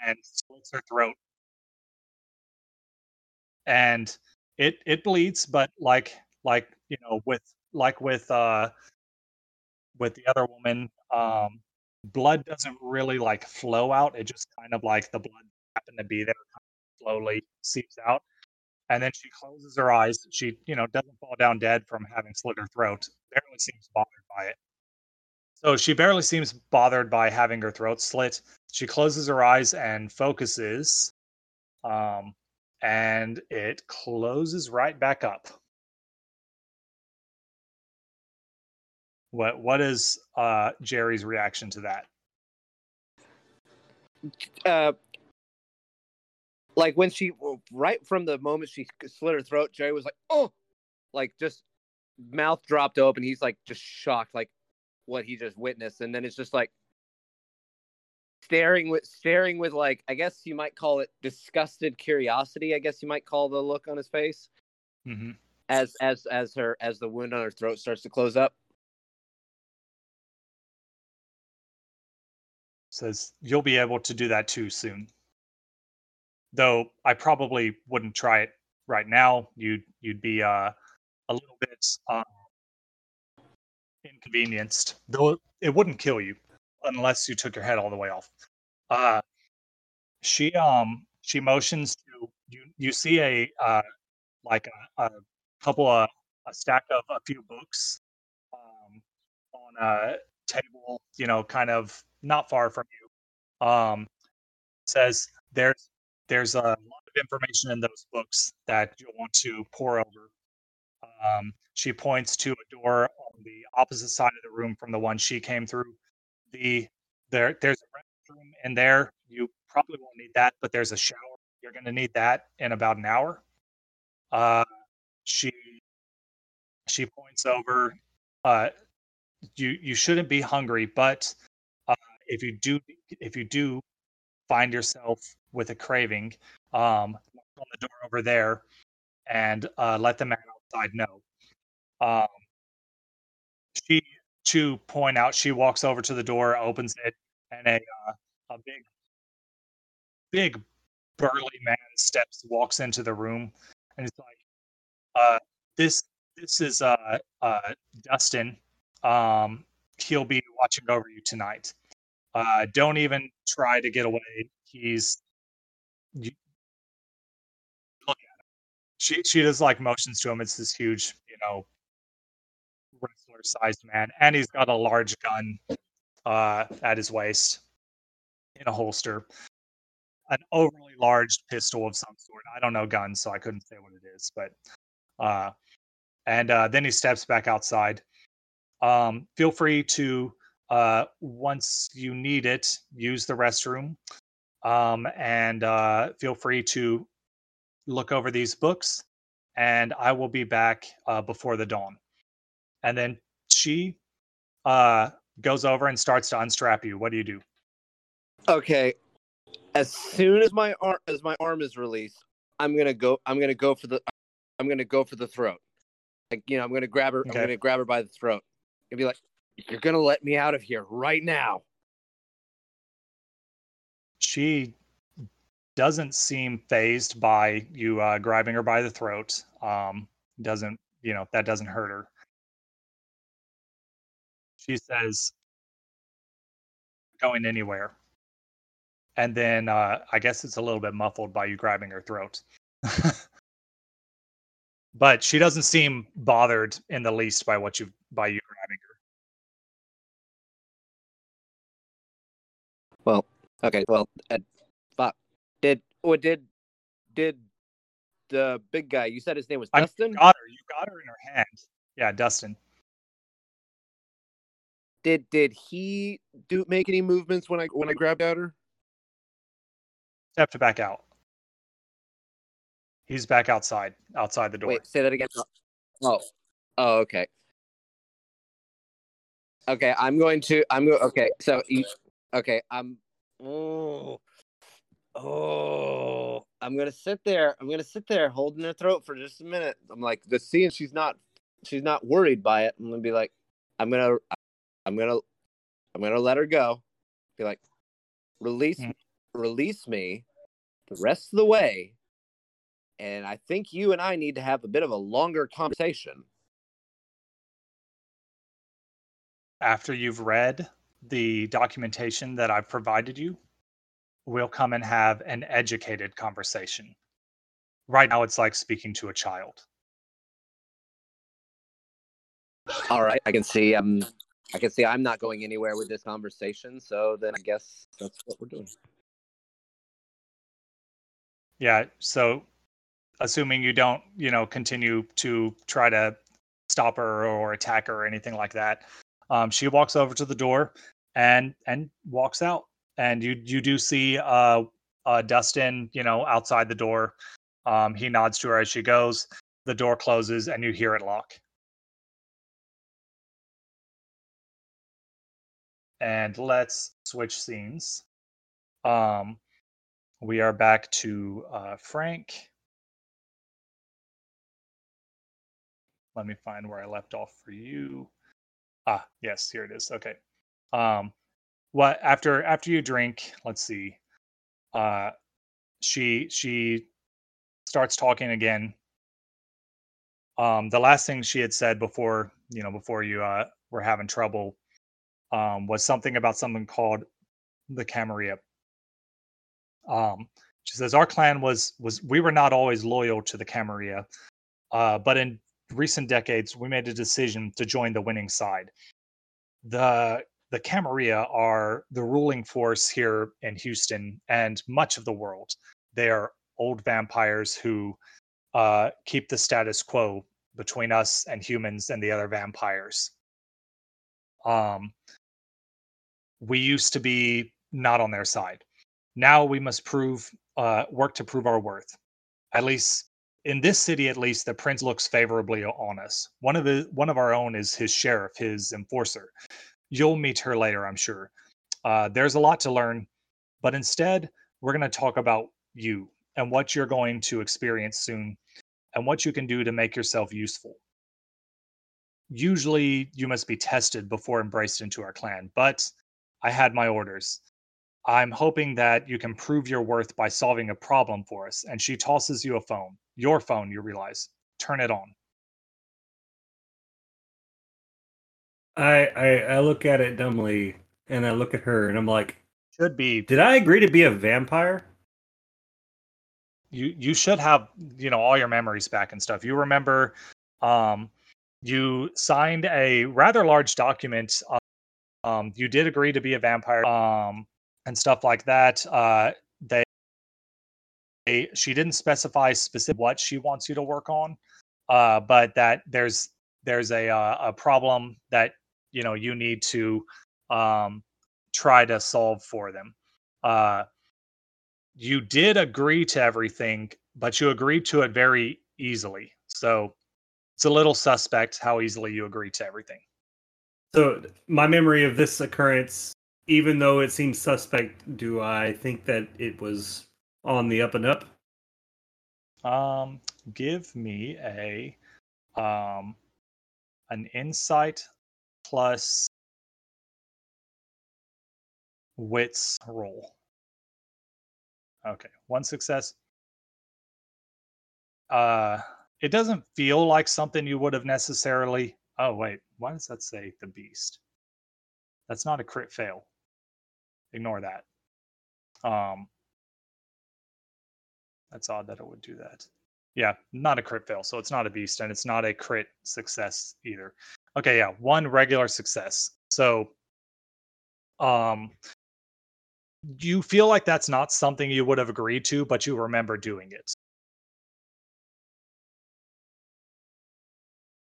and slits her throat. And it it bleeds but like like you know with like with uh with the other woman um blood doesn't really like flow out. It just kind of like the blood happened to be there kind of slowly seeps out. And then she closes her eyes. She you know doesn't fall down dead from having slit her throat. Barely seems bothered by it so she barely seems bothered by having her throat slit. She closes her eyes and focuses um and it closes right back up. What what is uh jerry's reaction to that?
Uh, like when she right from the moment she slit her throat, Jerry was like, "Oh," like just mouth dropped open. He's like just shocked, like what he just witnessed, and then it's just like staring with staring with like I guess you might call it disgusted curiosity. I guess you might call the look on his face
hmm
as as as her as the wound on her throat starts to close up.
says you'll be able to do that too soon though i probably wouldn't try it right now you'd you'd be uh a little bit uh, inconvenienced. Though it wouldn't kill you unless you took your head all the way off. Uh she um she motions to you you see a uh like a, a couple of a stack of a few books um on a table you know kind of not far from you. Um says there's there's a lot of information in those books that you'll want to pore over um, she points to a door on the opposite side of the room from the one she came through. The there there's a restroom in there. You probably won't need that but there's a shower. You're going to need that in about an hour. Uh, she she points over uh, you you shouldn't be hungry but uh, if you do if you do find yourself with a craving um on the door over there and uh, let the man outside know. Um she to point out she walks over to the door opens it and a uh, a big big burly man steps walks into the room and it's like uh this this is uh uh dustin. Um he'll be watching over you tonight. Uh don't even try to get away. He's she she just like motions to him. It's this huge you know wrestler sized man and he's got a large gun uh at his waist in a holster. An overly large pistol of some sort. I don't know guns so i couldn't say what it is but uh and uh then he steps back outside. Um feel free to uh once you need it use the restroom. Um and uh feel free to look over these books, and I will be back uh, before the dawn. And then she uh, goes over and starts to unstrap you. What do you do?
Okay. As soon as my arm as my arm is released, I'm gonna go. I'm gonna go for the. I'm gonna go for the throat. Like you know, I'm gonna grab her.
Okay.
I'm gonna grab her by the throat and be like, "You're gonna let me out of here right now."
She doesn't seem fazed by you uh, grabbing her by the throat. Um, doesn't you know that doesn't hurt her. She says, "Going anywhere." And then uh, I guess it's a little bit muffled by you grabbing her throat. but she doesn't seem bothered in the least by what you by you grabbing her.
Well, okay. Well, fuck. Did or did did the big guy? You said his name was
I
Dustin.
got her. You got her in her hand. Yeah, Dustin.
Did did he do make any movements when I when I grabbed at her?
Stepped to back out. He's back outside, outside the door.
Wait, say that again. Oh, oh, okay. Okay, I'm going to. I'm go. Okay, so you, okay, I'm. Oh, oh, I'm gonna sit there. I'm gonna sit there holding her throat for just a minute. I'm like, the seeing she's not, she's not worried by it. I'm gonna be like, I'm gonna, I'm gonna, I'm gonna let her go. Be like, release,
Mm.
release me, the rest of the way, and I think you and I need to have a bit of a longer conversation.
After you've read the documentation that I've provided you, we'll come and have an educated conversation. Right now, it's like speaking to a child.
All right, I can see. Um, I can see. I'm not going anywhere with this conversation. So then, I guess that's what we're doing.
Yeah. So, assuming you don't, you know, continue to try to stop her or attack her or anything like that, um, she walks over to the door and and walks out. And you you do see uh, uh, Dustin, you know, outside the door. Um, he nods to her as she goes. The door closes, and you hear it lock. And let's switch scenes. Um, we are back to uh, Frank. Let me find where I left off for you. Ah, yes, here it is. Okay. Um, what after after you drink? Let's see. Uh, she she starts talking again. Um, the last thing she had said before you know before you uh were having trouble um was something about something called the Camarilla. Um, she says our clan was was we were not always loyal to the Camarilla, uh, but in recent decades we made a decision to join the winning side. The the Camarilla are the ruling force here in Houston and much of the world. They are old vampires who uh, keep the status quo between us and humans and the other vampires. Um, we used to be not on their side. Now we must prove, uh, work to prove our worth. At least in this city, at least the prince looks favorably on us. One of the one of our own is his sheriff, his enforcer. You'll meet her later, I'm sure. Uh, there's a lot to learn, but instead, we're going to talk about you and what you're going to experience soon and what you can do to make yourself useful. Usually, you must be tested before embraced into our clan, but I had my orders. I'm hoping that you can prove your worth by solving a problem for us. And she tosses you a phone, your phone, you realize. Turn it on.
I, I I look at it dumbly, and I look at her, and I'm like,
Should be.
"Did I agree to be a vampire?"
you you should have you know all your memories back and stuff. You remember um you signed a rather large document uh, um you did agree to be a vampire um and stuff like that. Uh they, they she didn't specify specific what she wants you to work on uh but that there's there's a uh, a problem that you know you need to um try to solve for them uh you did agree to everything, but you agreed to it very easily. So it's a little suspect how easily you agreed to everything.
So my memory of this occurrence, even though it seems suspect, do I think that it was on the up and up?
Um, give me a um an insight plus wits roll. Okay, one success. Uh, it doesn't feel like something you would have necessarily. Oh wait, why does that say the beast? That's not a crit fail. Ignore that. Um, that's odd that it would do that. Yeah, not a crit fail, so it's not a beast, and it's not a crit success either. Okay, yeah, one regular success. So, um, you feel like that's not something you would have agreed to, but you remember doing it.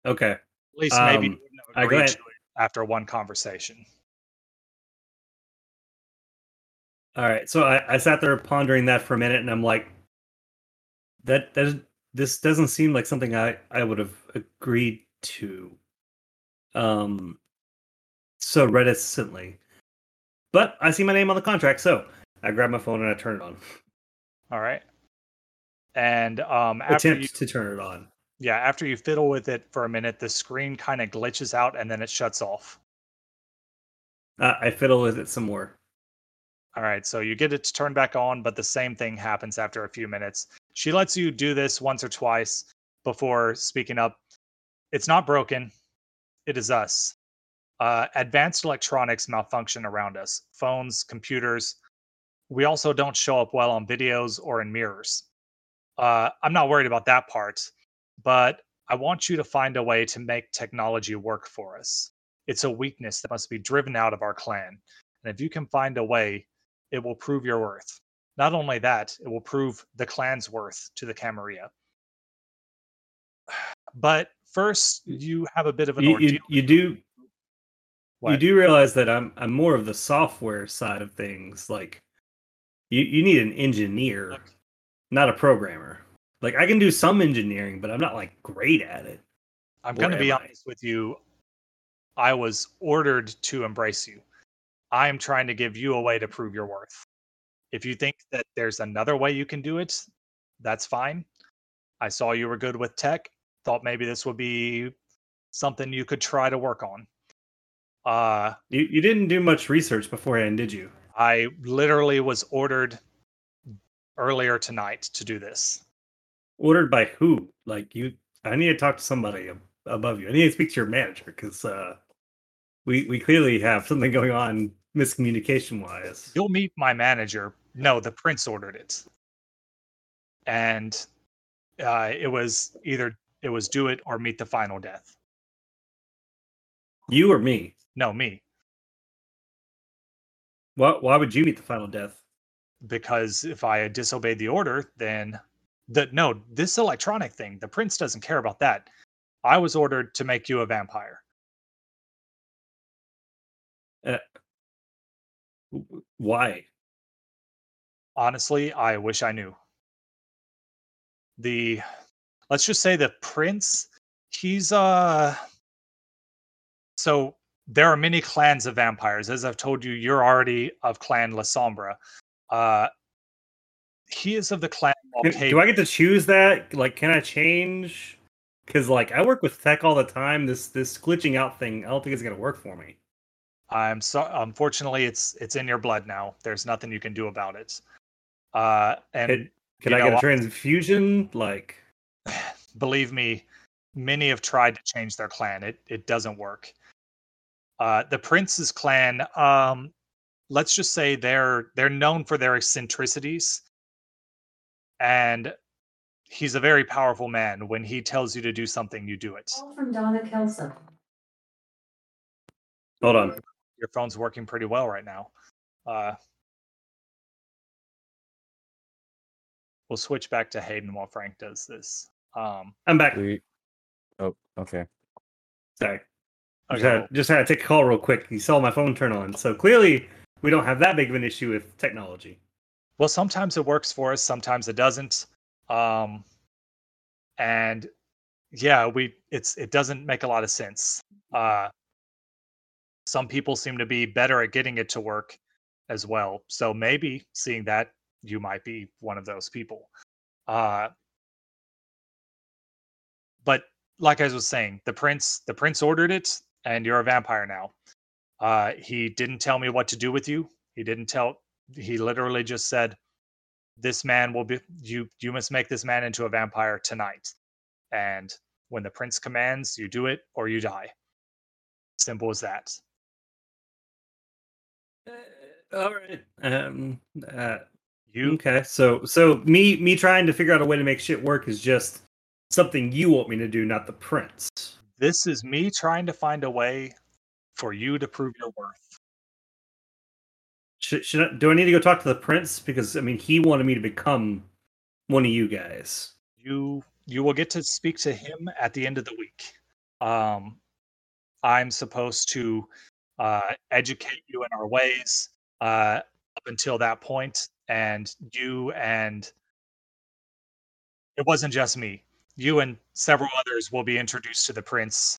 Okay.
At least maybe you
Um,
wouldn't have
I go
agreed to it after one conversation.
All right. So I, I sat there pondering that for a minute, and I'm like, that that is, this doesn't seem like something I I would have agreed to. Um. So reticently, but I see my name on the contract, so I grab my phone and I turn it on.
All right. And um, after
Attempt
you,
to turn it on.
yeah, after you fiddle with it for a minute, the screen kind of glitches out and then it shuts off.
Uh, I fiddle with it some more.
All right, so you get it to turn back on, but the same thing happens after a few minutes. She lets you do this once or twice before speaking up. It's not broken. It is us. Uh, advanced electronics malfunction around us phones, computers. We also don't show up well on videos or in mirrors. Uh, I'm not worried about that part, but I want you to find a way to make technology work for us. It's a weakness that must be driven out of our clan. And if you can find a way, it will prove your worth. Not only that, it will prove the clan's worth to the Camarilla. But first, you have a bit of an
You, you, you do you do realize that I'm I'm more of the software side of things. Like you you need an engineer,
Look.
not a programmer. Like I can do some engineering, but I'm not like great at it.
I'm going to be
I?
honest with you. I was ordered to embrace you. I am trying to give you a way to prove your worth. If you think that there's another way you can do it, that's fine. I saw you were good with tech. Thought maybe this would be something you could try to work on. Uh,
You you didn't do much research beforehand, did you?
I literally was ordered earlier tonight to do this.
Ordered by who? Like you? I need to talk to somebody above you. I need to speak to your manager because uh, we we clearly have something going on miscommunication wise.
You'll meet my manager. No, the prince ordered it. And uh, it was either it was do it or meet the final death.
You or me?
No, me.
Why why would you meet the final death?
Because if I had disobeyed the order, then the no, this electronic thing, the prince doesn't care about that. I was ordered to make you a vampire.
Uh, w- Why?
Honestly, I wish I knew. The let's just say the prince, he's uh so there are many clans of vampires. As I've told you, you're already of clan Lasombra. Uh he is of the clan
Can- Do I get to choose that? Like, can I change? Because like I work with tech all the time. This this glitching out thing, I don't think it's gonna work for me.
I'm so unfortunately it's it's in your blood now. There's nothing you can do about it. Uh and
Can, can I get a transfusion? Like,
believe me, many have tried to change their clan. It it doesn't work. Uh, the prince's clan, um, let's just say they're they're known for their eccentricities, and he's a very powerful man. When he tells you to do something, you do it.
Call from Donna Kelso.
hold on.
Your phone's working pretty well right now. Uh, we'll switch back to Hayden while Frank does this. Um,
I'm back.
We... Oh, okay.
Sorry. Just had, just had to take a call real quick. You saw my phone turn on. So clearly, we don't have that big of an issue with technology.
well, sometimes it works for us, sometimes it doesn't. Um, and yeah, we it's it doesn't make a lot of sense. Uh, some people seem to be better at getting it to work as well. So maybe seeing that you might be one of those people. Uh, but like I was saying, the prince the prince ordered it, and you're a vampire now. Uh, he didn't tell me what to do with you. He didn't tell. He literally just said, "This man will be you. You must make this man into a vampire tonight." And when the prince commands, you do it or you die. Simple as that.
Uh, all right. Um. Uh,
You
okay. So so me me trying to figure out a way to make shit work is just something you want me to do, not the prince.
this is me trying to find a way for you to prove your worth.
Should, should I, do I need to go talk to the prince because I mean he wanted me to become one of you guys.
You you will get to speak to him at the end of the week. Um, I'm supposed to uh, educate you in our ways uh, up until that point, and you and it wasn't just me. You and several others will be introduced to the prince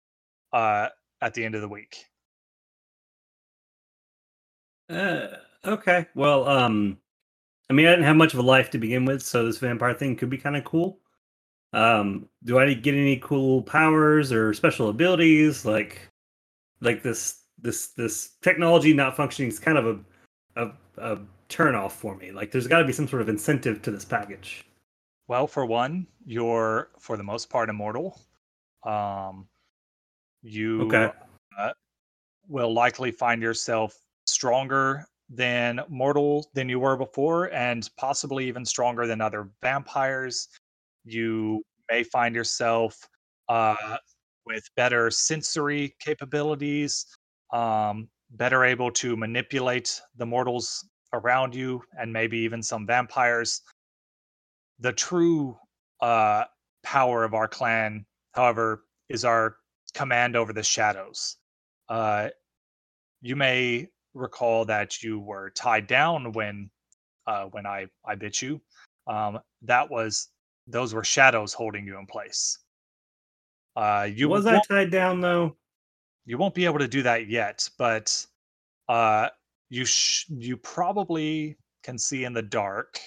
uh, at the end of the week.
Uh, okay. Well, um, I mean, I didn't have much of a life to begin with, so this vampire thing could be kind of cool. Um, do I get any cool powers or special abilities? Like, like this, this, this technology not functioning is kind of a, a, a turn off for me. Like, there's got to be some sort of incentive to this package.
Well, for one, you're for the most part immortal. Um, you
Okay.
uh, will likely find yourself stronger than mortal than you were before, and possibly even stronger than other vampires. You may find yourself uh, with better sensory capabilities, um, better able to manipulate the mortals around you, and maybe even some vampires the true uh, power of our clan, however, is our command over the shadows. Uh, you may recall that you were tied down when uh, when I I bit you. Um, that was those were shadows holding you in place. Uh, you
was I tied down though?
you won't be able to do that yet, but uh, you sh- you probably can see in the dark.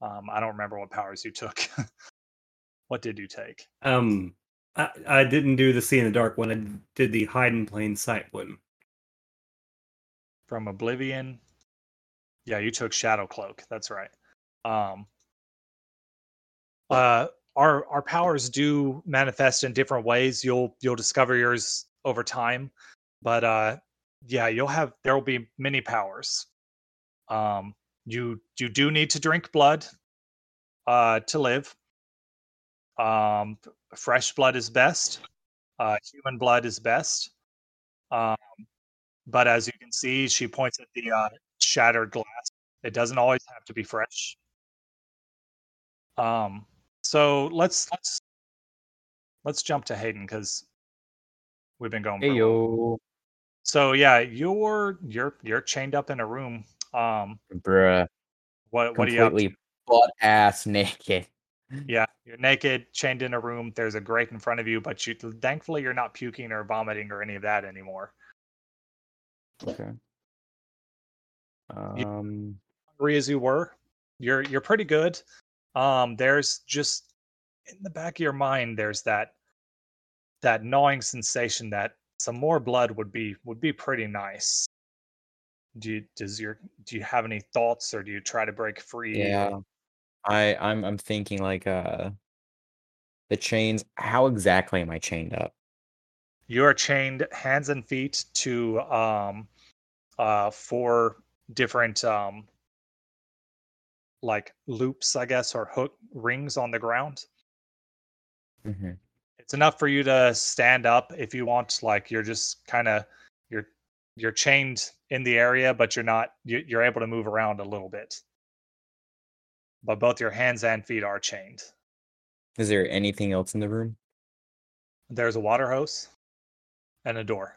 Um, I don't remember what powers you took. what did you take?
Um, I, I didn't do the see in the dark one. I did the hide in plain sight one.
From Oblivion. Yeah, you took Shadow Cloak. That's right. Um, uh, our our powers do manifest in different ways. You'll you'll discover yours over time, but uh, yeah, you'll have there will be many powers. Um, you you do need to drink blood uh, to live. Um, fresh blood is best. Uh, human blood is best. Um, but as you can see, she points at the uh, shattered glass. It doesn't always have to be fresh. Um, so let's let's let's jump to Hayden because we've been going.
Hey yo,
So yeah, you're you're you're chained up in a room. Um,
bruh,
what what are you
butt ass naked.
Yeah, you're naked, chained in a room. There's a grate in front of you, but you thankfully you're not puking or vomiting or any of that anymore.
Okay. Um,
Hungry as you were, you're you're pretty good. Um, there's just in the back of your mind, there's that that gnawing sensation that some more blood would be would be pretty nice. Do you does your do you have any thoughts or do you try to break free?
yeah, I I'm I'm thinking like uh, the chains. How exactly am I chained up?
You are chained hands and feet to um uh four different um like loops, I guess, or hook rings on the ground.
hmm
It's enough for you to stand up if you want. Like you're just kind of you're you're chained in the area, but you're not. you- You're able to move around a little bit. But both your hands and feet are chained.
Is there anything else in the room?
There's a water hose and a door.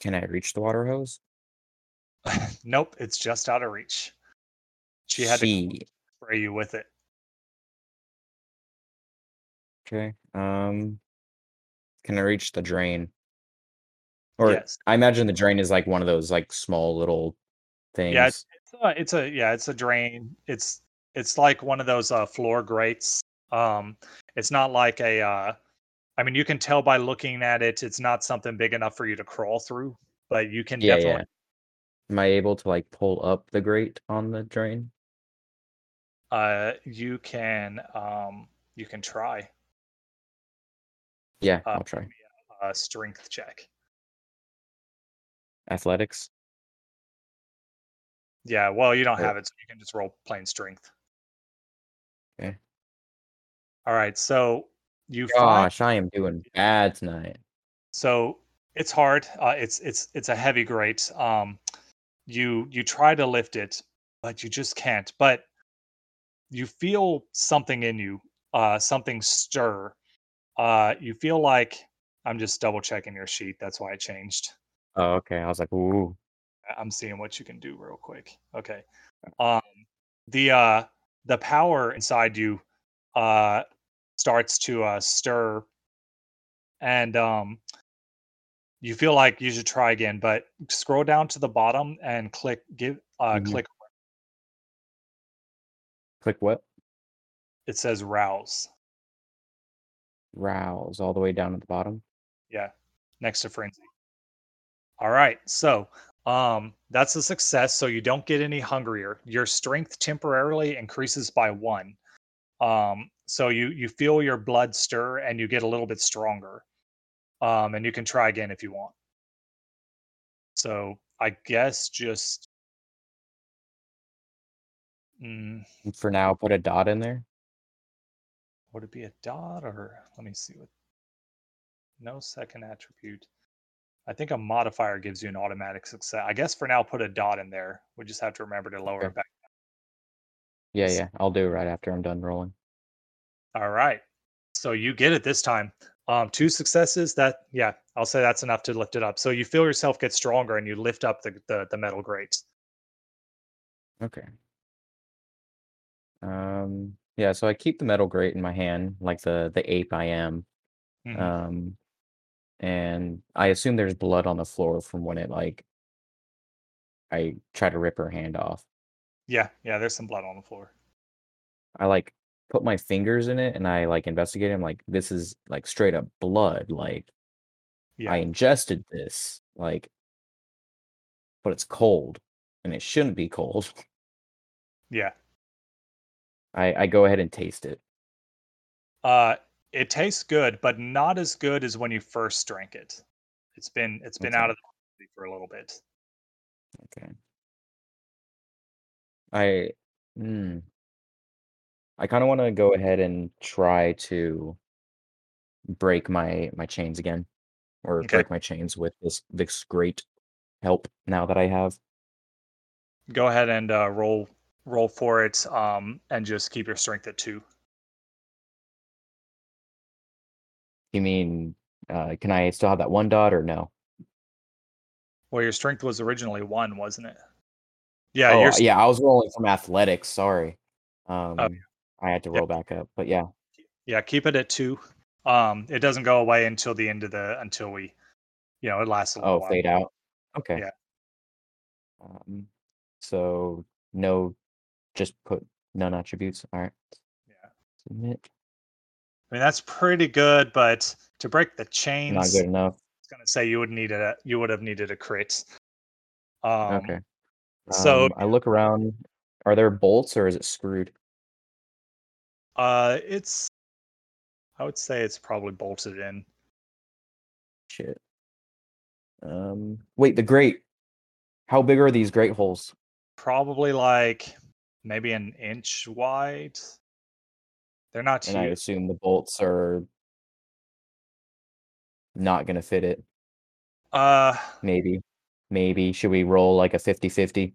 Can I reach the water hose?
nope, it's just out of reach. She had to spray you with it.
Okay. Um, can I reach the drain? Or
yes.
I imagine the drain is like one of those like small little things.
Yeah, it's, it's, a, it's a yeah, it's a drain. It's it's like one of those uh, floor grates. Um, it's not like a. Uh, I mean, you can tell by looking at it, it's not something big enough for you to crawl through, but you can
yeah,
definitely.
yeah. Am I able to like pull up the grate on the drain?
Uh, you can um, you can try
Yeah,
Uh,
I'll try.
a strength check.
Athletics.
Yeah, well, you don't have it, so you can just roll plain strength.
Okay.
All right, so you find
Gosh, I am doing bad tonight.
so it's hard. Uh, it's it's it's a heavy grate. Um, you you try to lift it, but you just can't. But you feel something in you, uh, something stir. Uh, you feel like I'm just double checking your sheet. That's why I changed.
Oh, okay. I was like, ooh.
I'm seeing what you can do real quick. Okay. Um the uh the power inside you uh starts to uh stir and um you feel like you should try again, but scroll down to the bottom and click give uh
Mhm.
click
Click what?
it says rouse.
Rouse all the way down at the bottom.
Yeah, next to frenzy. All right, so um, that's a success. So you don't get any hungrier. Your strength temporarily increases by one. Um, so you you feel your blood stir and you get a little bit stronger. Um, and you can try again if you want. So I guess just. Mm,
For now, put a dot in there.
would it be a dot or let me see what no second attribute i think a modifier gives you an automatic success i guess for now put a dot in there we just have to remember to lower
Okay.
it back
Yeah, yeah. I'll do it right after I'm done rolling.
all right so you get it this time um two successes that yeah i'll say that's enough to lift it up so you feel yourself get stronger and you lift up the the, the metal grates
Okay. Um, yeah, so I keep the metal grate in my hand, like the the ape I am.
Mhm.
Um, and I assume there's blood on the floor from when it like I try to rip her hand off.
yeah yeah there's some blood on the floor
I like put my fingers in it and I like investigate. I'm like, this is like straight up blood. Like
yeah
I ingested this. Like, but it's cold and it shouldn't be cold.
yeah
I I go ahead and taste it.
Uh, it tastes good, but not as good as when you first drank it. It's been it's been
Okay.
out of the for a little bit.
Okay. I mm, I kind of want to go ahead and try to break my my chains again, or
Okay.
break my chains with this this grate help now that I have.
Go ahead and uh, roll roll for it, um, and just keep your strength at two.
You mean, uh, can I still have that one dot or no?
Well, your strength was originally one, wasn't it? Yeah,
oh,
your
yeah, I was rolling from athletics. Sorry. Um,
Oh,
I had to roll back up, but yeah,
yeah, keep it at two. Um, it doesn't go away until the end of the until we, you know, it lasts a little
oh,
while.
fade out. Okay.
Yeah.
Um, so no, just put none attributes. All right.
Yeah,
Submit.
I mean that's pretty good, but to break the chains,
Not good enough.
I was gonna say you would need a you would have needed a crit. Um,
okay.
so-
Um, I look around. Are there bolts or is it screwed?
Uh, it's. I would say it's probably bolted in.
Shit. Um, wait, the grate. How big are these grate holes?
Probably like maybe an inch wide. They're not
And I assume the bolts are not gonna fit it.
Uh,
Maybe. Maybe. Should we roll like a 50-50?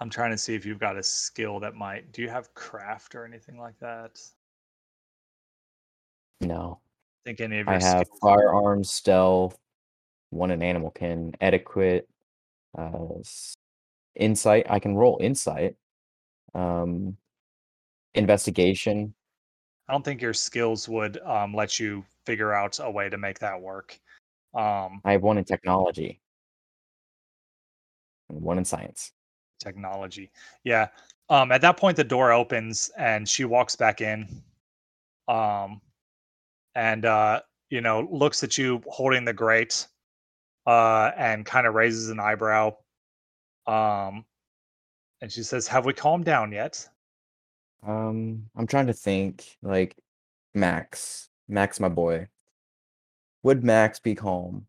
I'm trying to see if you've got a skill that might. Do you have craft or anything like that?
No.
think any of your
I have firearms, stealth, one an animal ken, etiquette, Uh, insight. I can roll insight. Um, investigation.
I don't think your skills would um, let you figure out a way to make that work. Um,
I have one in technology. And one in science.
technology. Yeah. Um, at that point, the door opens and she walks back in. Um, and uh, you know, looks at you holding the grate, uh, and kind of raises an eyebrow. Um, and she says, "Have we calmed down yet?"
Um, I'm trying to think. Like Max, Max, my boy. Would Max be calm?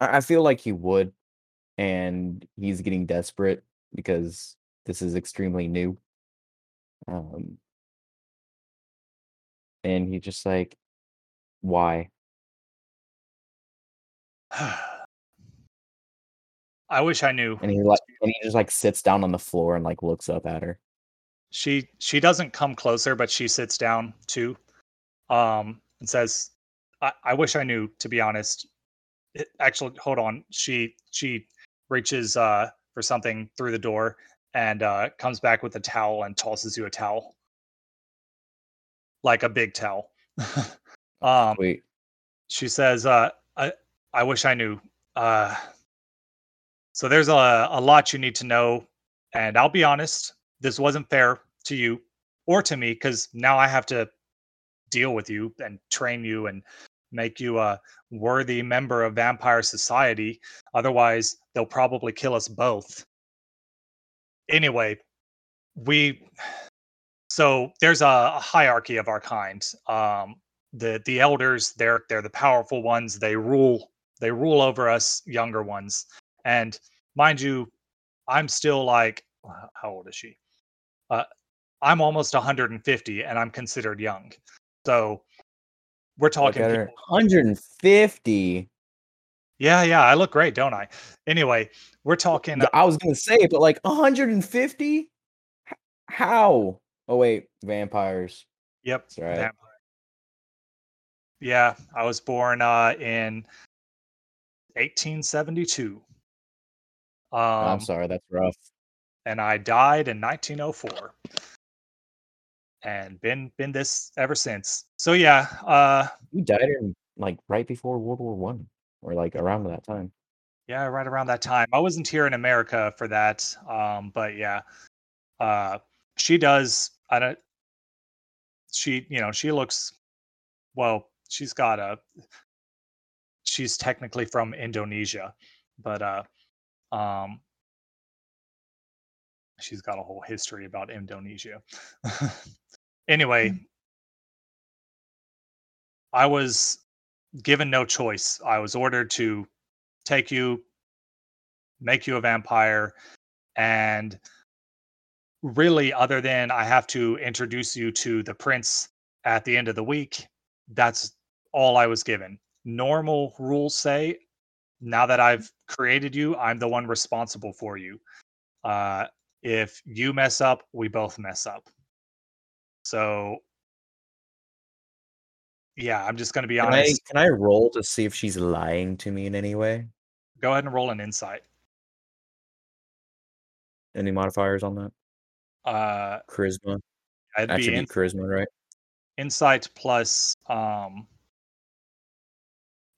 I, I feel like he would, and he's getting desperate because this is extremely new. Um, and he's just like, why?
I wish I knew.
And he like, and he just like sits down on the floor and like looks up at her.
She she doesn't come closer, but she sits down too, um, and says, "I, I wish I knew." To be honest, It- actually, hold on. She she reaches uh, for something through the door and uh, comes back with a towel and tosses you a towel, like a big towel. um,
Wait,
she says, uh, "I I wish I knew." Uh, so there's a a lot you need to know, and I'll be honest, this wasn't fair to you or to me because now I have to deal with you and train you and make you a worthy member of vampire society. Otherwise, they'll probably kill us both. Anyway, we so there's a, a hierarchy of our kind. Um, the the elders, they're they're the powerful ones. They rule they rule over us younger ones. And mind you, I'm still like how old is she? Uh, I'm almost 150 and I'm considered young. So we're talking
at her.
people
150.
Yeah, yeah, I look great, don't I? Anyway, we're talking.
Yeah, I was gonna say, but like 150? How? Oh wait, vampires.
Yep.
That's right.
vampire. Yeah, I was born uh, in 1872. Um,
I'm sorry, that's rough.
and I died in 1904, and been been this ever since. So yeah, uh,
You died in like right before World War One, or like around that time.
yeah, right around that time. I wasn't here in America for that, um, but yeah, uh, she does. I don't. She, you know, she looks. Well, she's got a. She's technically from Indonesia, but uh, um, she's got a whole history about Indonesia. anyway, I was given no choice. I was ordered to take you, make you a vampire, and really, other than I have to introduce you to the prince at the end of the week, that's all I was given. Normal rules say now that I've created you, I'm the one responsible for you. Uh, if you mess up, we both mess up. So, yeah, I'm just going to be
Can I
honest.
can I roll to see if she's lying to me in any way?
Go ahead and roll an insight.
Any modifiers on that?
Uh,
Charisma.
be
Attribute
in-
charisma, right?
insight plus um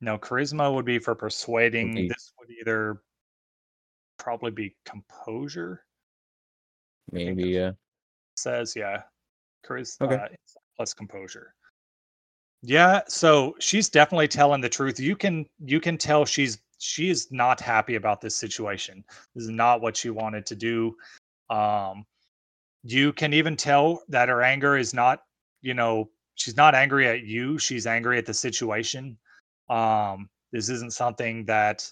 no charisma would be for persuading.
Be-
this would either probably be composure.
Maybe yeah.
says yeah charis
Okay.
uh, plus composure. Yeah so she's definitely telling the truth. You can you can tell she's she is not happy about this situation. This is not what she wanted to do. Um you can even tell that her anger is not you know she's not angry at you she's angry at the situation um this isn't something that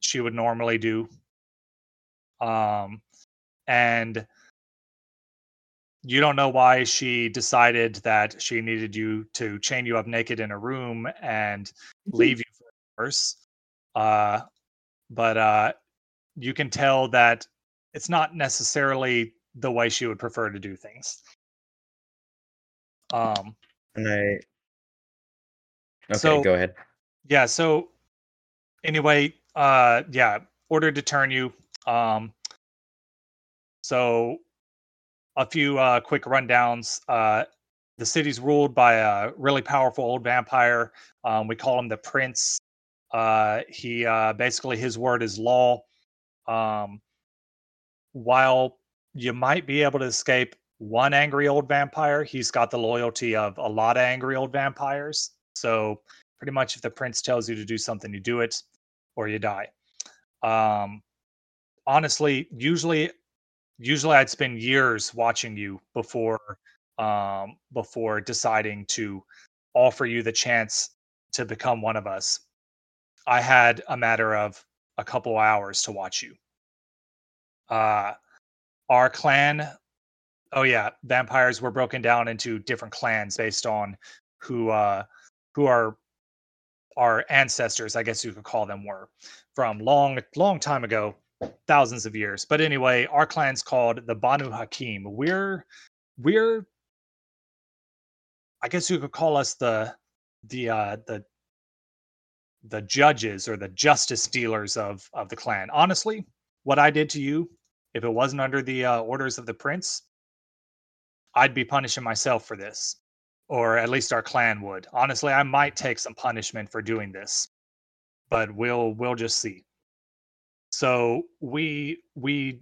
she would normally do. Um and you don't know why she decided that she needed you to chain you up naked in a room and leave you for hours uh but uh you can tell that it's not necessarily the way she would prefer to do things. Um
And I Okay,
So-
go ahead.
yeah. So anyway, uh, yeah, ordered to turn you. Um, so a few uh, quick rundowns. Uh, the city's ruled by a really powerful old vampire. Um, we call him the Prince. Uh, he uh, basically his word is law. Um, while you might be able to escape one angry old vampire, he's got the loyalty of a lot of angry old vampires. So pretty much, if the prince tells you to do something, you do it, or you die. Um, honestly, usually, usually I'd spend years watching you before um, before deciding to offer you the chance to become one of us. I had a matter of a couple hours to watch you. Uh, our clan, oh yeah, vampires were broken down into different clans based on who uh, who are our ancestors, I guess you could call them, were from long, long time ago, thousands of years. But anyway, our clan's called the Banu Hakim. We're we're I guess you could call us the the uh, the the judges or the justice dealers of of the clan. Honestly, what I did to you, if it wasn't under the uh, orders of the prince, I'd be punishing myself for this, or at least our clan would. Honestly, I might take some punishment for doing this, but we'll we'll just see. So we we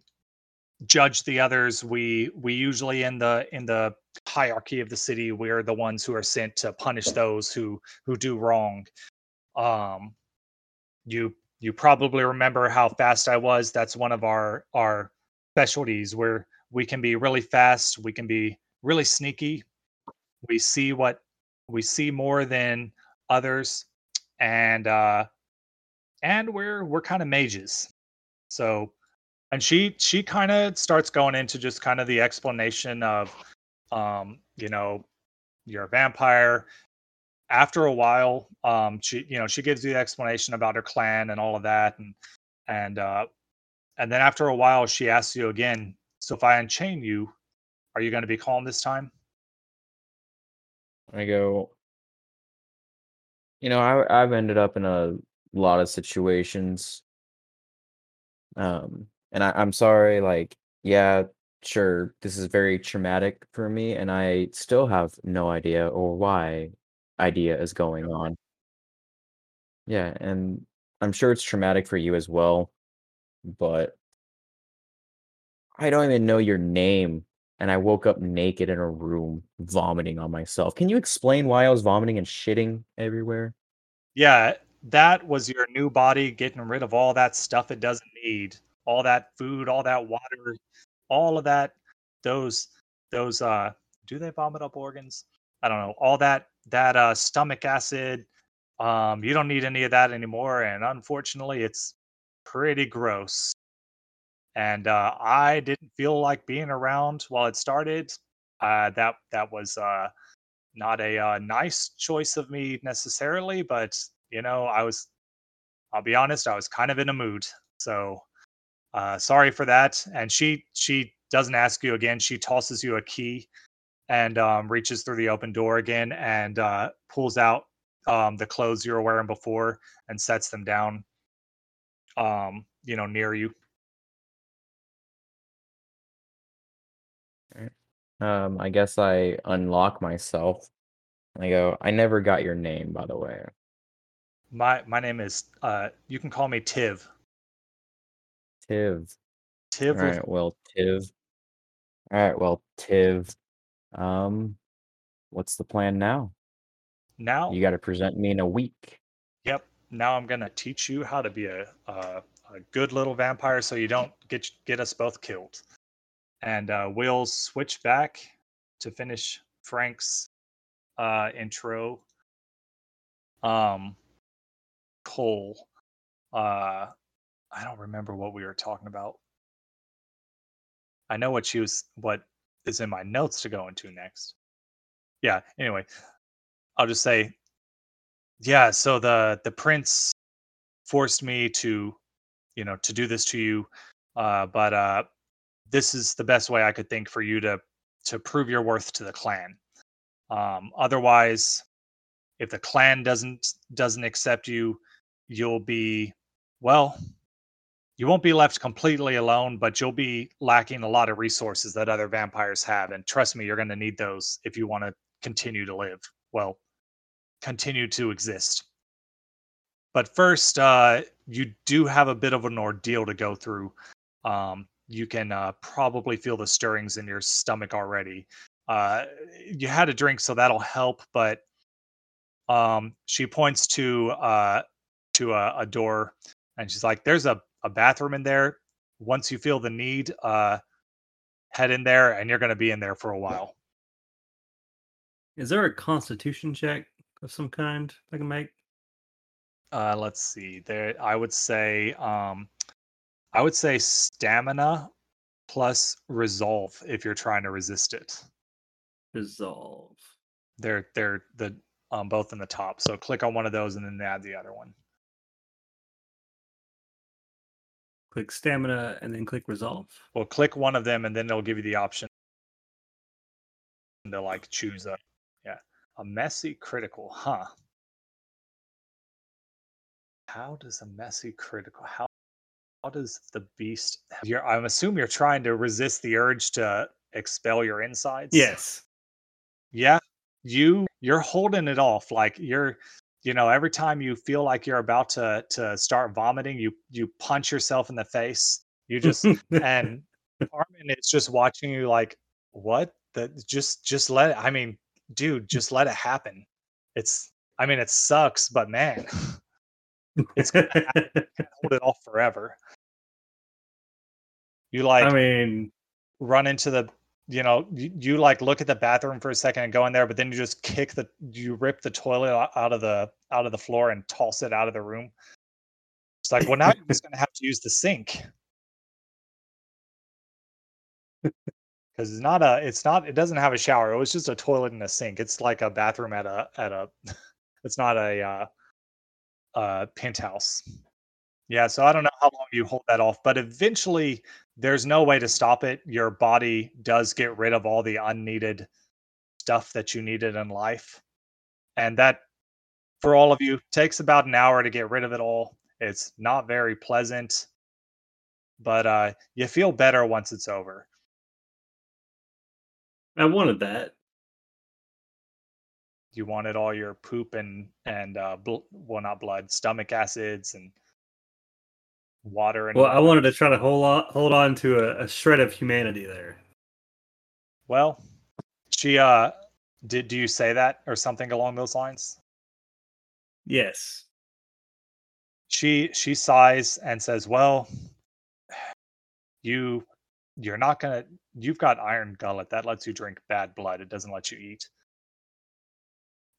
judge the others. We we usually in the in the hierarchy of the city we're the ones who are sent to punish those who who do wrong um you you probably remember how fast i was that's one of our our specialties where we can be really fast we can be really sneaky we see what we see more than others and uh and we're we're kind of mages so and she she kind of starts going into just kind of the explanation of um, you know, you're a vampire. After a while, um, she, you know, she gives you the explanation about her clan and all of that, and and uh, and then after a while, she asks you again. So if I unchain you, are you going to be calm this time?
I go, you know, I I've ended up in a lot of situations. Um, and I, I'm sorry, like, yeah, sure, this is very traumatic for me, and I still have no idea or why idea is going on. Yeah, and I'm sure it's traumatic for you as well, but I don't even know your name, and I woke up naked in a room vomiting on myself. Can you explain why I was vomiting and shitting everywhere?
Yeah, that was your new body getting rid of all that stuff it doesn't need, all that food, all that water, all of that those those uh do they vomit up organs i don't know all that that uh stomach acid um you don't need any of that anymore and unfortunately it's pretty gross and uh i didn't feel like being around while it started uh that that was uh not a uh, nice choice of me necessarily but you know i was i'll be honest i was kind of in a mood so uh, sorry for that. And she she doesn't ask you again. She tosses you a key and um, reaches through the open door again and uh, pulls out um, the clothes you were wearing before and sets them down, um, you know, near you.
Um, I guess I unlock myself. I go, I never got your name, by the way.
My my name is uh, you can call me Tiv.
Tiv.
Tiv.
All right, well, Tiv. All right, well, Tiv. Um, what's the plan now?
now
You got to present me in a week.
Yep. Now I'm gonna teach you how to be a, a a good little vampire, so you don't get get us both killed. And uh, we'll switch back to finish Frank's uh, intro. Um, Cole. Uh, I don't remember what we were talking about. I know what she was. What is in my notes to go into next. Yeah. Anyway, I'll just say yeah so the the prince forced me to you know to do this to you uh but uh this is the best way i could think for you to to prove your worth to the clan um otherwise if the clan doesn't doesn't accept you, you'll be well, you won't be left completely alone, but you'll be lacking a lot of resources that other vampires have. And trust me, you're going to need those if you want to continue to live. Well, continue to exist. But first, uh, you do have a bit of an ordeal to go through. Um, you can uh, probably feel the stirrings in your stomach already. Uh, you had a drink, so that'll help. But um, she points to uh, to a, a door, and she's like, "There's a a bathroom in there. Once you feel the need, uh, head in there, and you're going to be in there for a while.
Is there a constitution check of some kind I can make?
Uh, let's see. There, I would say, um, I would say stamina plus resolve if you're trying to resist it.
Resolve.
They're they're the um, both in the top. So click on one of those and then add the other one.
click stamina, and then click resolve.
Well, click one of them, and then it'll give you the option to like choose a yeah a messy critical, huh? How does a messy critical how how does the beast? You're, I'm assuming you're trying to resist the urge to expel your insides.
Yes.
Yeah. You you're holding it off like you're you know every time you feel like you're about to to start vomiting you you punch yourself in the face you just and Armin is just watching you like what that just just let it i mean dude just let it happen it's i mean it sucks but man it's gonna hold it off forever you like
I mean,
run into the you know you, you like look at the bathroom for a second and go in there but then you just kick the you rip the toilet out of the out of the floor and toss it out of the room. It's like well now you're just going to have to use the sink. Because it's not a it's not it doesn't have a shower. It was just a toilet and a sink. It's like a bathroom at a at a it's not a uh, uh penthouse. Yeah so i don't know how long you hold that off but eventually there's no way to stop it. Your body does get rid of all the unneeded stuff that you needed in life. And that, for all of you, takes about an hour to get rid of it all. It's not very pleasant, but uh, you feel better once it's over.
I wanted that.
You wanted all your poop and and uh, bl- well, not blood, stomach acids and water and
Well, I wanted to try to hold on, hold on to a, a shred of humanity there.
well she uh did do you say that or something along those lines?
Yes.
she she sighs and says well you you're not gonna you've got iron gullet that lets you drink bad blood. It doesn't let you eat.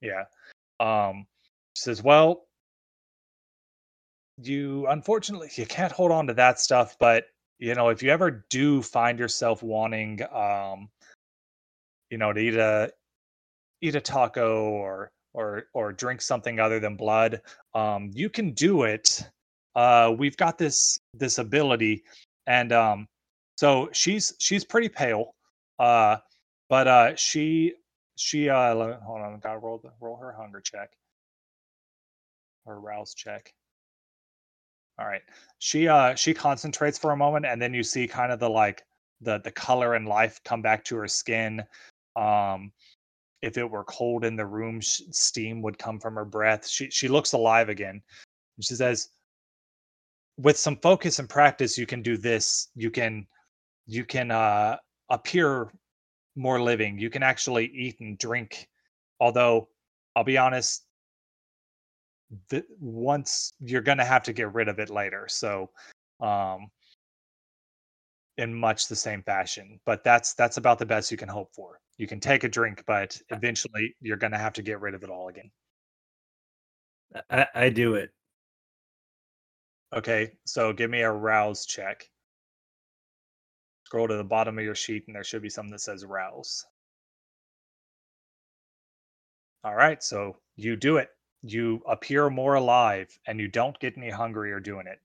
Yeah. Um she says well you unfortunately you can't hold on to that stuff but you know if you ever do find yourself wanting um you know to eat a eat a taco or or or drink something other than blood um you can do it. Uh we've got this this ability and um so she's she's pretty pale uh but uh she she uh hold on gotta roll the roll her hunger check. Or rouse check all right. She uh she concentrates for a moment and then you see kind of the like the the color and life come back to her skin. Um if it were cold in the room, sh- steam would come from her breath. She she looks alive again. And she says with some focus and practice you can do this. You can you can uh appear more living. You can actually eat and drink. Although I'll be honest, the, once you're going to have to get rid of it later. So, um, in much the same fashion, but that's that's about the best you can hope for. You can take a drink, but eventually you're going to have to get rid of it all again.
I, I do it.
Okay, so give me a rouse check. Scroll to the bottom of your sheet, and there should be something that says rouse. All right, so you do it. You appear more alive, and you don't get any hungrier doing it.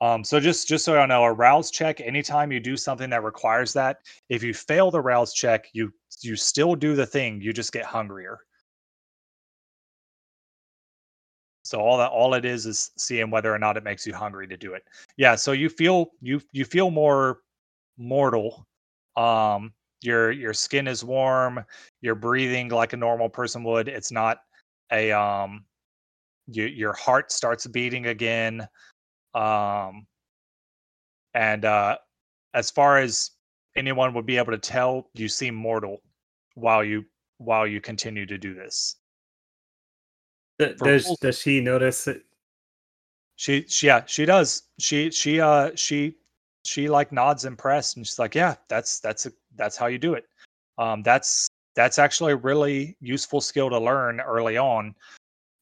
Um, so just just so I know, a rouse check. Anytime you do something that requires that, if you fail the rouse check, you you still do the thing. You just get hungrier. So all that all it is is seeing whether or not it makes you hungry to do it. Yeah, so you feel you you feel more mortal. Um your your skin is warm, you're breathing like a normal person would. It's not a um you, your heart starts beating again. Um and uh as far as anyone would be able to tell, you seem mortal while you while you continue to do this.
Th-
For
Does does she notice it?
She, she yeah, she does. She she uh she she like nods impressed and she's like, "Yeah, that's that's a, that's how you do it." Um that's that's actually a really useful skill to learn early on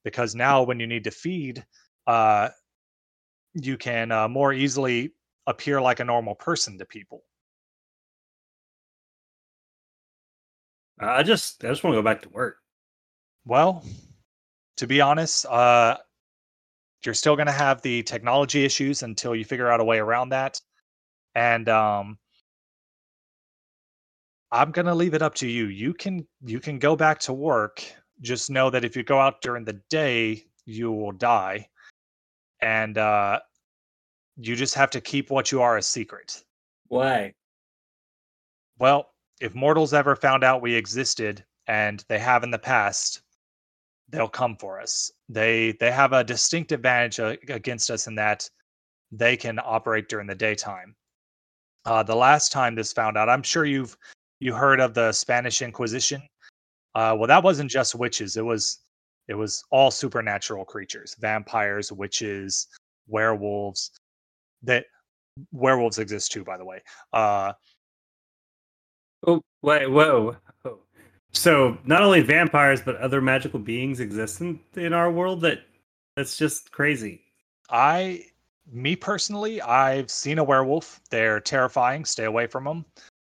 because now when you need to feed uh you can uh, more easily appear like a normal person to people.
I just I just want to go back to work.
Well, to be honest, uh, you're still going to have the technology issues until you figure out a way around that. And um, I'm going to leave it up to you. You can you can go back to work. Just know that if you go out during the day, you will die, and uh, you just have to keep what you are a secret.
Why?
Well, if mortals ever found out we existed, and they have in the past, they'll come for us. They they have a distinct advantage against us in that they can operate during the daytime. Uh, the last time this found out, I'm sure you've you heard of the Spanish Inquisition. Uh, well, that wasn't just witches; it was it was all supernatural creatures, vampires, witches, werewolves. That werewolves exist too, by the way. Uh,
Oh wait, whoa. Oh. So not only vampires but other magical beings exist in, in our world that that's just crazy.
I, me personally, I've seen a werewolf. They're terrifying. Stay away from them.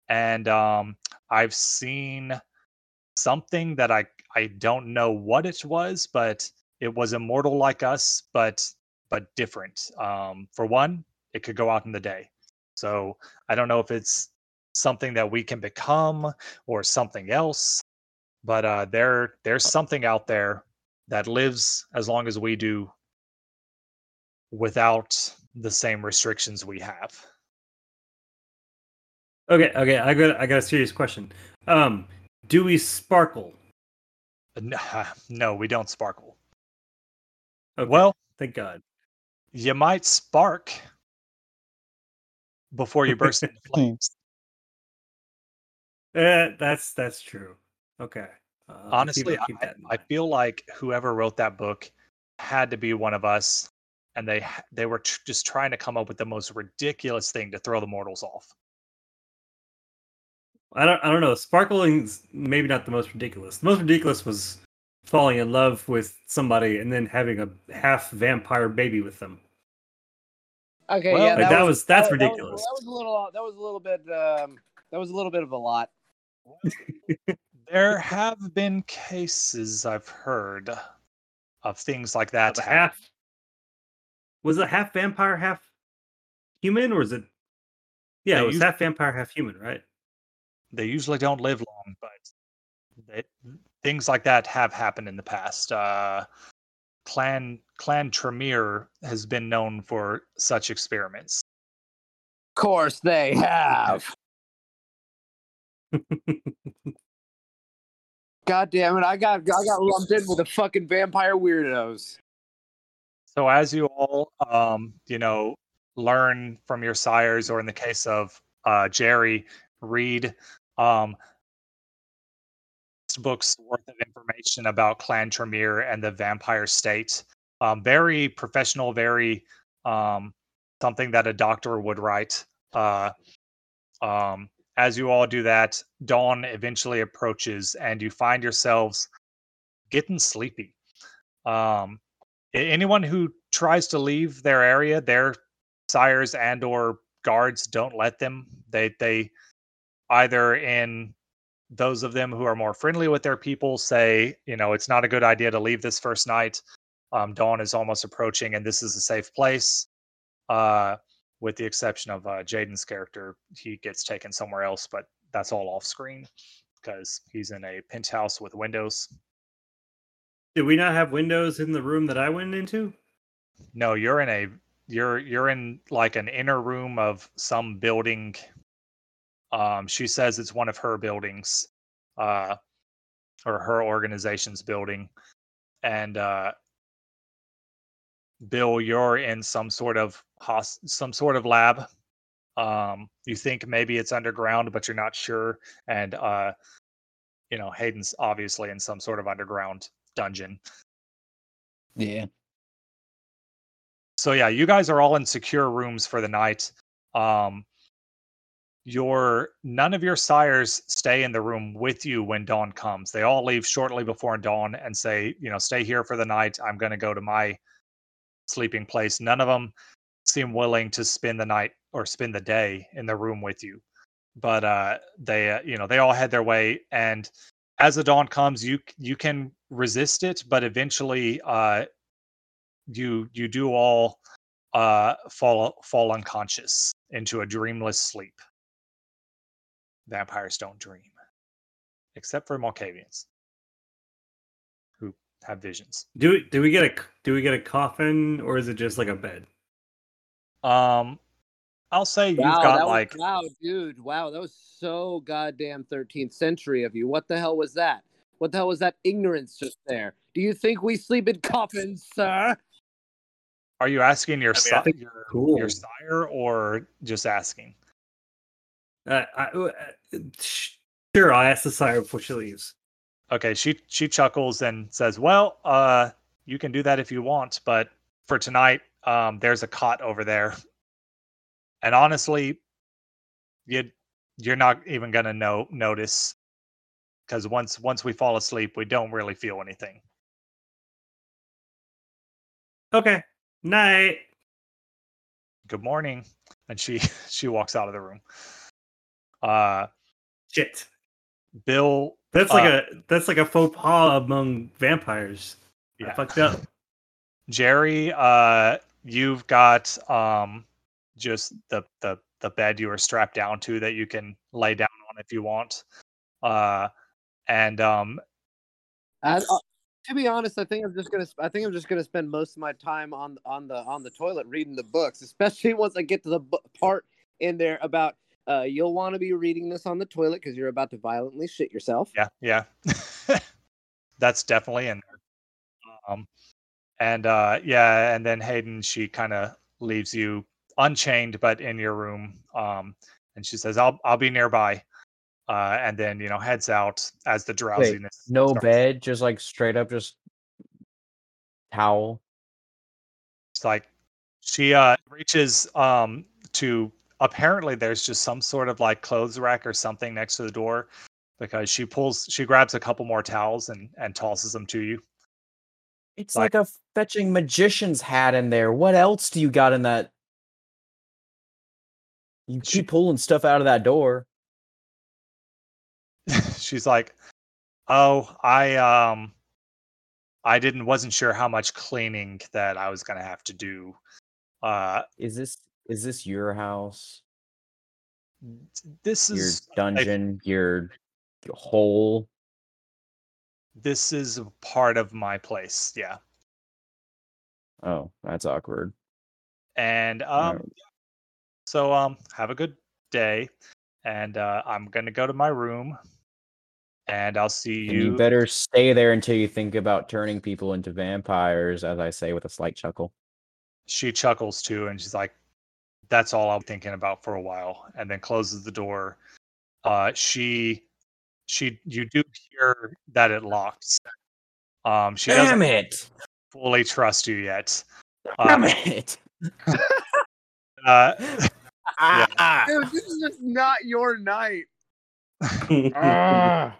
And um, I've seen something that I I don't know what it was, but it was immortal like us, but but different. Um, for one, it could go out in the day. So I don't know if it's something that we can become or something else, but uh, there there's something out there that lives as long as we do without the same restrictions we have.
Okay, okay, I got I got a serious question. Um, do we sparkle?
N- No, we don't sparkle.
Okay,
Well,
thank God.
you might spark before you burst into flames.
Eh, that's that's true. Okay. Uh,
Honestly, I, I feel like whoever wrote that book had to be one of us, and they they were tr- just trying to come up with the most ridiculous thing to throw the mortals off.
I don't I don't know. Sparkling's maybe not the most ridiculous. The most ridiculous was falling in love with somebody and then having a half vampire baby with them.
Okay,
Well,
yeah,
like, that was- that's
that
ridiculous.
That was, a little. That was a little bit. Um, that was a little bit of a lot.
There have been cases I've heard of things like that.
A half was it half vampire, half human, or is it? Yeah,
They
it was
used-
half vampire, half human, right?
They usually don't live long, but they, things like that have happened in the past. Uh, Clan Clan Tremere has been known for such experiments.
Of course, they have. God damn it! I got I got lumped in with the fucking vampire weirdos.
So as you all, um, you know, learn from your sires, or in the case of uh, Jerry, read um, books worth of information about Clan Tremere and the vampire state. Um, very professional, very um, something that a doctor would write. Uh, um, as you all do that, dawn eventually approaches, and you find yourselves getting sleepy. Um, anyone who tries to leave their area, their sires and or guards don't let them. They they either in those of them who are more friendly with their people say, you know, it's not a good idea to leave this first night. Um, dawn is almost approaching, and this is a safe place. Uh, with the exception of uh, Jaden's character, he gets taken somewhere else, but that's all off screen because he's in a penthouse with windows.
Did we not have windows in the room that I went into?
No, you're in a you're you're in like an inner room of some building. Um, she says it's one of her buildings, uh, or her organization's building, and uh, Bill, you're in some sort of hos- some sort of lab. Um, you think maybe it's underground, but you're not sure. And uh, you know, Hayden's obviously in some sort of underground dungeon.
Yeah.
So yeah, you guys are all in secure rooms for the night. Um, your none of your sires stay in the room with you when dawn comes. They all leave shortly before dawn and say, you know, stay here for the night. I'm going to go to my sleeping place. None of them seem willing to spend the night or spend the day in the room with you. But uh, they, uh, you know, they all head their way, and as the dawn comes, you you can resist it, but eventually, uh, you you do all uh, fall fall unconscious into a dreamless sleep. Vampires don't dream, except for Malkavians, who have visions.
Do we do we get a do we get a coffin or is it just like a bed?
Um, I'll say you've got like
was, wow, dude, wow, that was so goddamn 13th century of you. What the hell was that? What the hell was that ignorance just there? Do you think we sleep in coffins, sir?
Are you asking your
I mean, I
si- your,
cool.
your sire or just asking?
Uh, I, uh, sure, I'll ask the sire before she leaves.
Okay, she she chuckles and says, "Well, uh, you can do that if you want, but for tonight, um, there's a cot over there, and honestly, you you're not even gonna know notice because once once we fall asleep, we don't really feel anything."
Okay. Night.
Good morning, and she she walks out of the room. Uh,
Shit.
Bill,
That's like
Uh,
a that's like a faux pas among vampires. I fucked up.
Jerry, uh, you've got um, just the, the the bed you were strapped down to that you can lay down on if you want. Uh, and um,
I, uh, to be honest, I think I'm just gonna. I think I'm just gonna spend most of my time on on the on the toilet reading the books, especially once I get to the bu- part in there about. Uh, you'll want to be reading this on the toilet because you're about to violently shit yourself.
yeah, yeah, that's definitely in there. Um, and uh, yeah, and then Hayden, she kind of leaves you unchained, but in your room. Um, and she says, "I'll I'll be nearby." Uh, and then you know heads out as the drowsiness.
No
starts.
bed, just like straight up, just towel.
It's like she uh reaches um to apparently there's just some sort of like clothes rack or something next to the door because she pulls she grabs a couple more towels and and tosses them to you.
It's
Like-
like, a fetching magician's hat in there. What else do you got in that? You
She-
keep pulling stuff out of that door.
She's like, "Oh, I um I didn't wasn't sure how much cleaning that I was going to have to do. Uh
Is this is this your house?
this is
Your
is
dungeon? Your hole?
this is a part of my place. Yeah.
Oh, that's awkward.
And um
Alright.
So um have a good day and uh I'm going to go to my room and I'll see
And
you,
you better stay there until you think about turning people into vampires, as I say with a slight chuckle.
She chuckles too and she's like that's all I'm thinking about for a while and then closes the door. Uh she she you do hear that it locks. Um she doesn't
Damn it!
fully trust you yet.
Damn
Uh,
it!
uh
Ah, ah.
Dude, this is just not your night.
Ah.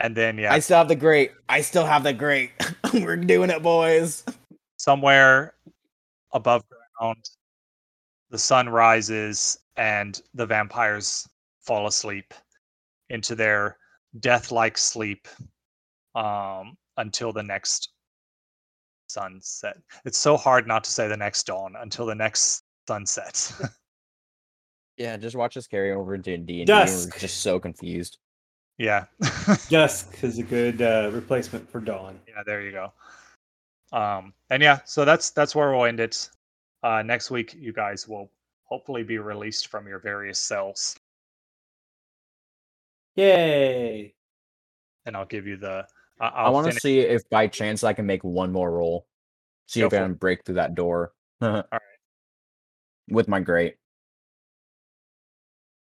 and then yeah,
I still have the grate. I still have the grate. We're doing it, boys.
somewhere above ground the sun rises and the vampires fall asleep into their death-like sleep um, until the next sunset it's so hard not to say the next dawn until the next sunset
Yeah, just watch us carry over into D and D. We're
Dusk.
just so confused.
Yeah.
Dusk is a good uh, replacement for dawn.
yeah, there you go. Um, and yeah, so that's that's where we'll end it. Uh, next week, you guys will hopefully be released from your various cells,
Yay!
and I'll give you the. I
I want to see if by chance I can make one more roll. See
Go
if I
for
can break through that door. All
right.
With my grate.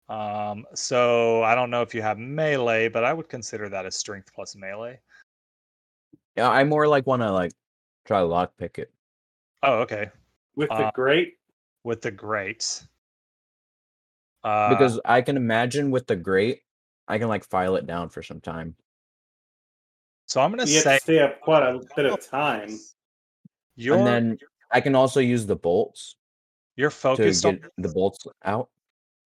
Um, so I don't know if you have melee, but I would consider that a strength plus melee.
Yeah, I more like want to like try to lockpick it.
Oh, okay.
With the
Uh,
great.
With the great. Uh,
because I can imagine with the great, I can like file it down for some time.
so I'm gonna
You have
say
to stay up quite a bit of time.
you're
and then I can also use the bolts
you're
to
focused on
the bolts out.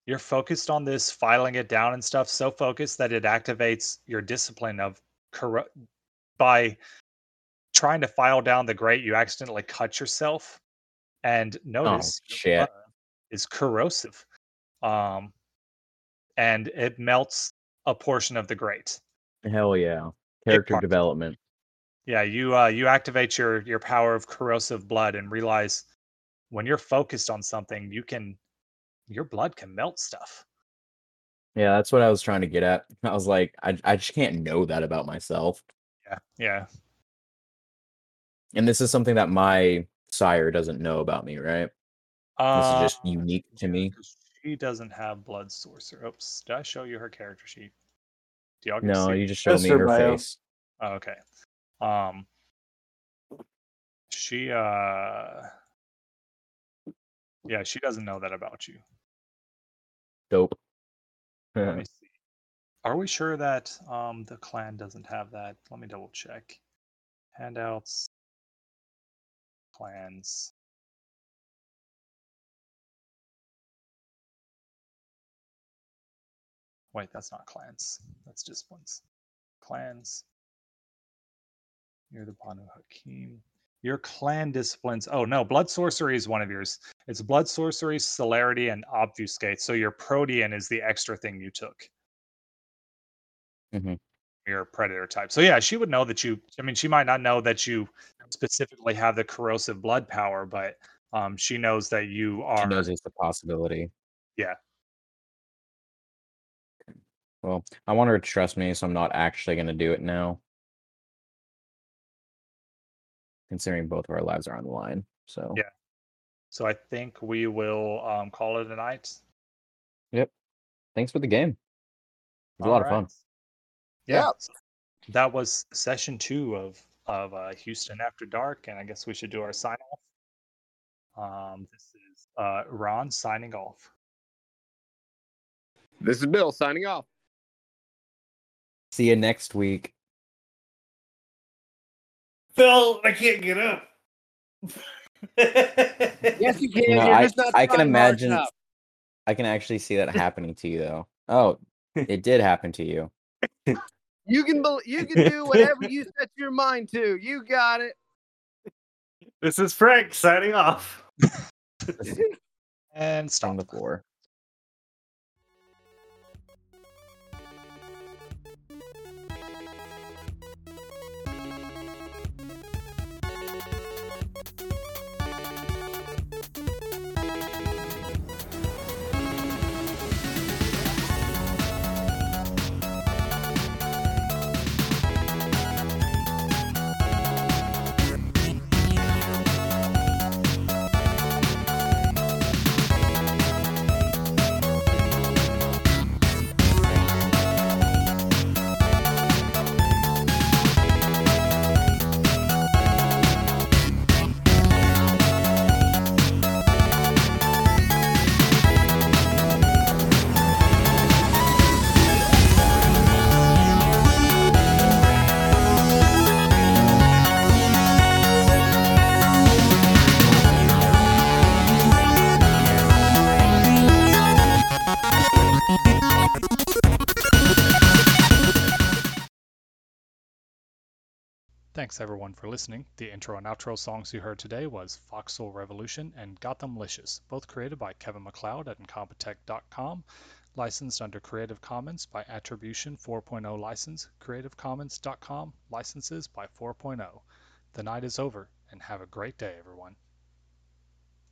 you're focused on this filing it down and stuff so focused that it activates your discipline of corro- by trying to file down the grate you accidentally cut yourself and notice
Oh, shit.
is corrosive um and it melts a portion of the grate
Hell yeah. Character development.
yeah you uh you activate your your power of corrosive blood and realize when you're focused on something you can your blood can melt stuff
Yeah, that's what I was trying to get at. I was like, I, I just can't know that about myself.
yeah yeah
And this is something that my sire doesn't know about me, right? This is just
Uh,
unique to me.
She doesn't have blood sorcerer. Oops, did I show you her character sheet? Do y'all get
No,
see?
you just showed me
her
her
bio.
face.
Oh, okay. Um, she uh, yeah, she doesn't know that about you.
Dope.
Let me see. Are we sure that um the clan doesn't have that? Let me double check. Handouts, clans. Wait, that's not clans. That's disciplines. Clans. You're the Banu Hakim. Your clan disciplines. Oh no, blood sorcery is one of yours. It's blood sorcery, celerity, and obfuscate. So your protean is the extra thing you took.
Mhm.
Your predator type. So yeah, she would know that you. I mean, she might not know that you specifically have the corrosive blood power, but um, she knows that you are.
She knows it's a possibility.
Yeah.
Well, I want her to trust me, so I'm not actually going to do it now. Considering both of our lives are on the line. So,
Yeah. So I think we will um, call it a night. Yep.
Thanks for the game. It was a lot of fun.
Alright. Yeah. That was session two of of uh, Houston After Dark, and I guess we should do our sign off. Um, this is uh, Ron signing off.
This is Bill signing off.
See you next week.
Phil, I can't get up.
Yes, you can.
You I, I can imagine.
enough.
I can actually see that happening to you, though. Oh, it did happen to you.
You can bel you can do whatever you set your mind to. You got it.
This is Frank signing off.
And stop.
on the floor.
Thanks everyone for listening. The intro and outro songs you heard today was Foxhole Revolution and Gothamlicious, both created by Kevin MacLeod at Incompetech.com, licensed under Creative Commons by Attribution 4.0 license, creativecommons.com, licenses by 4.0. The night is over, and have a great day, everyone.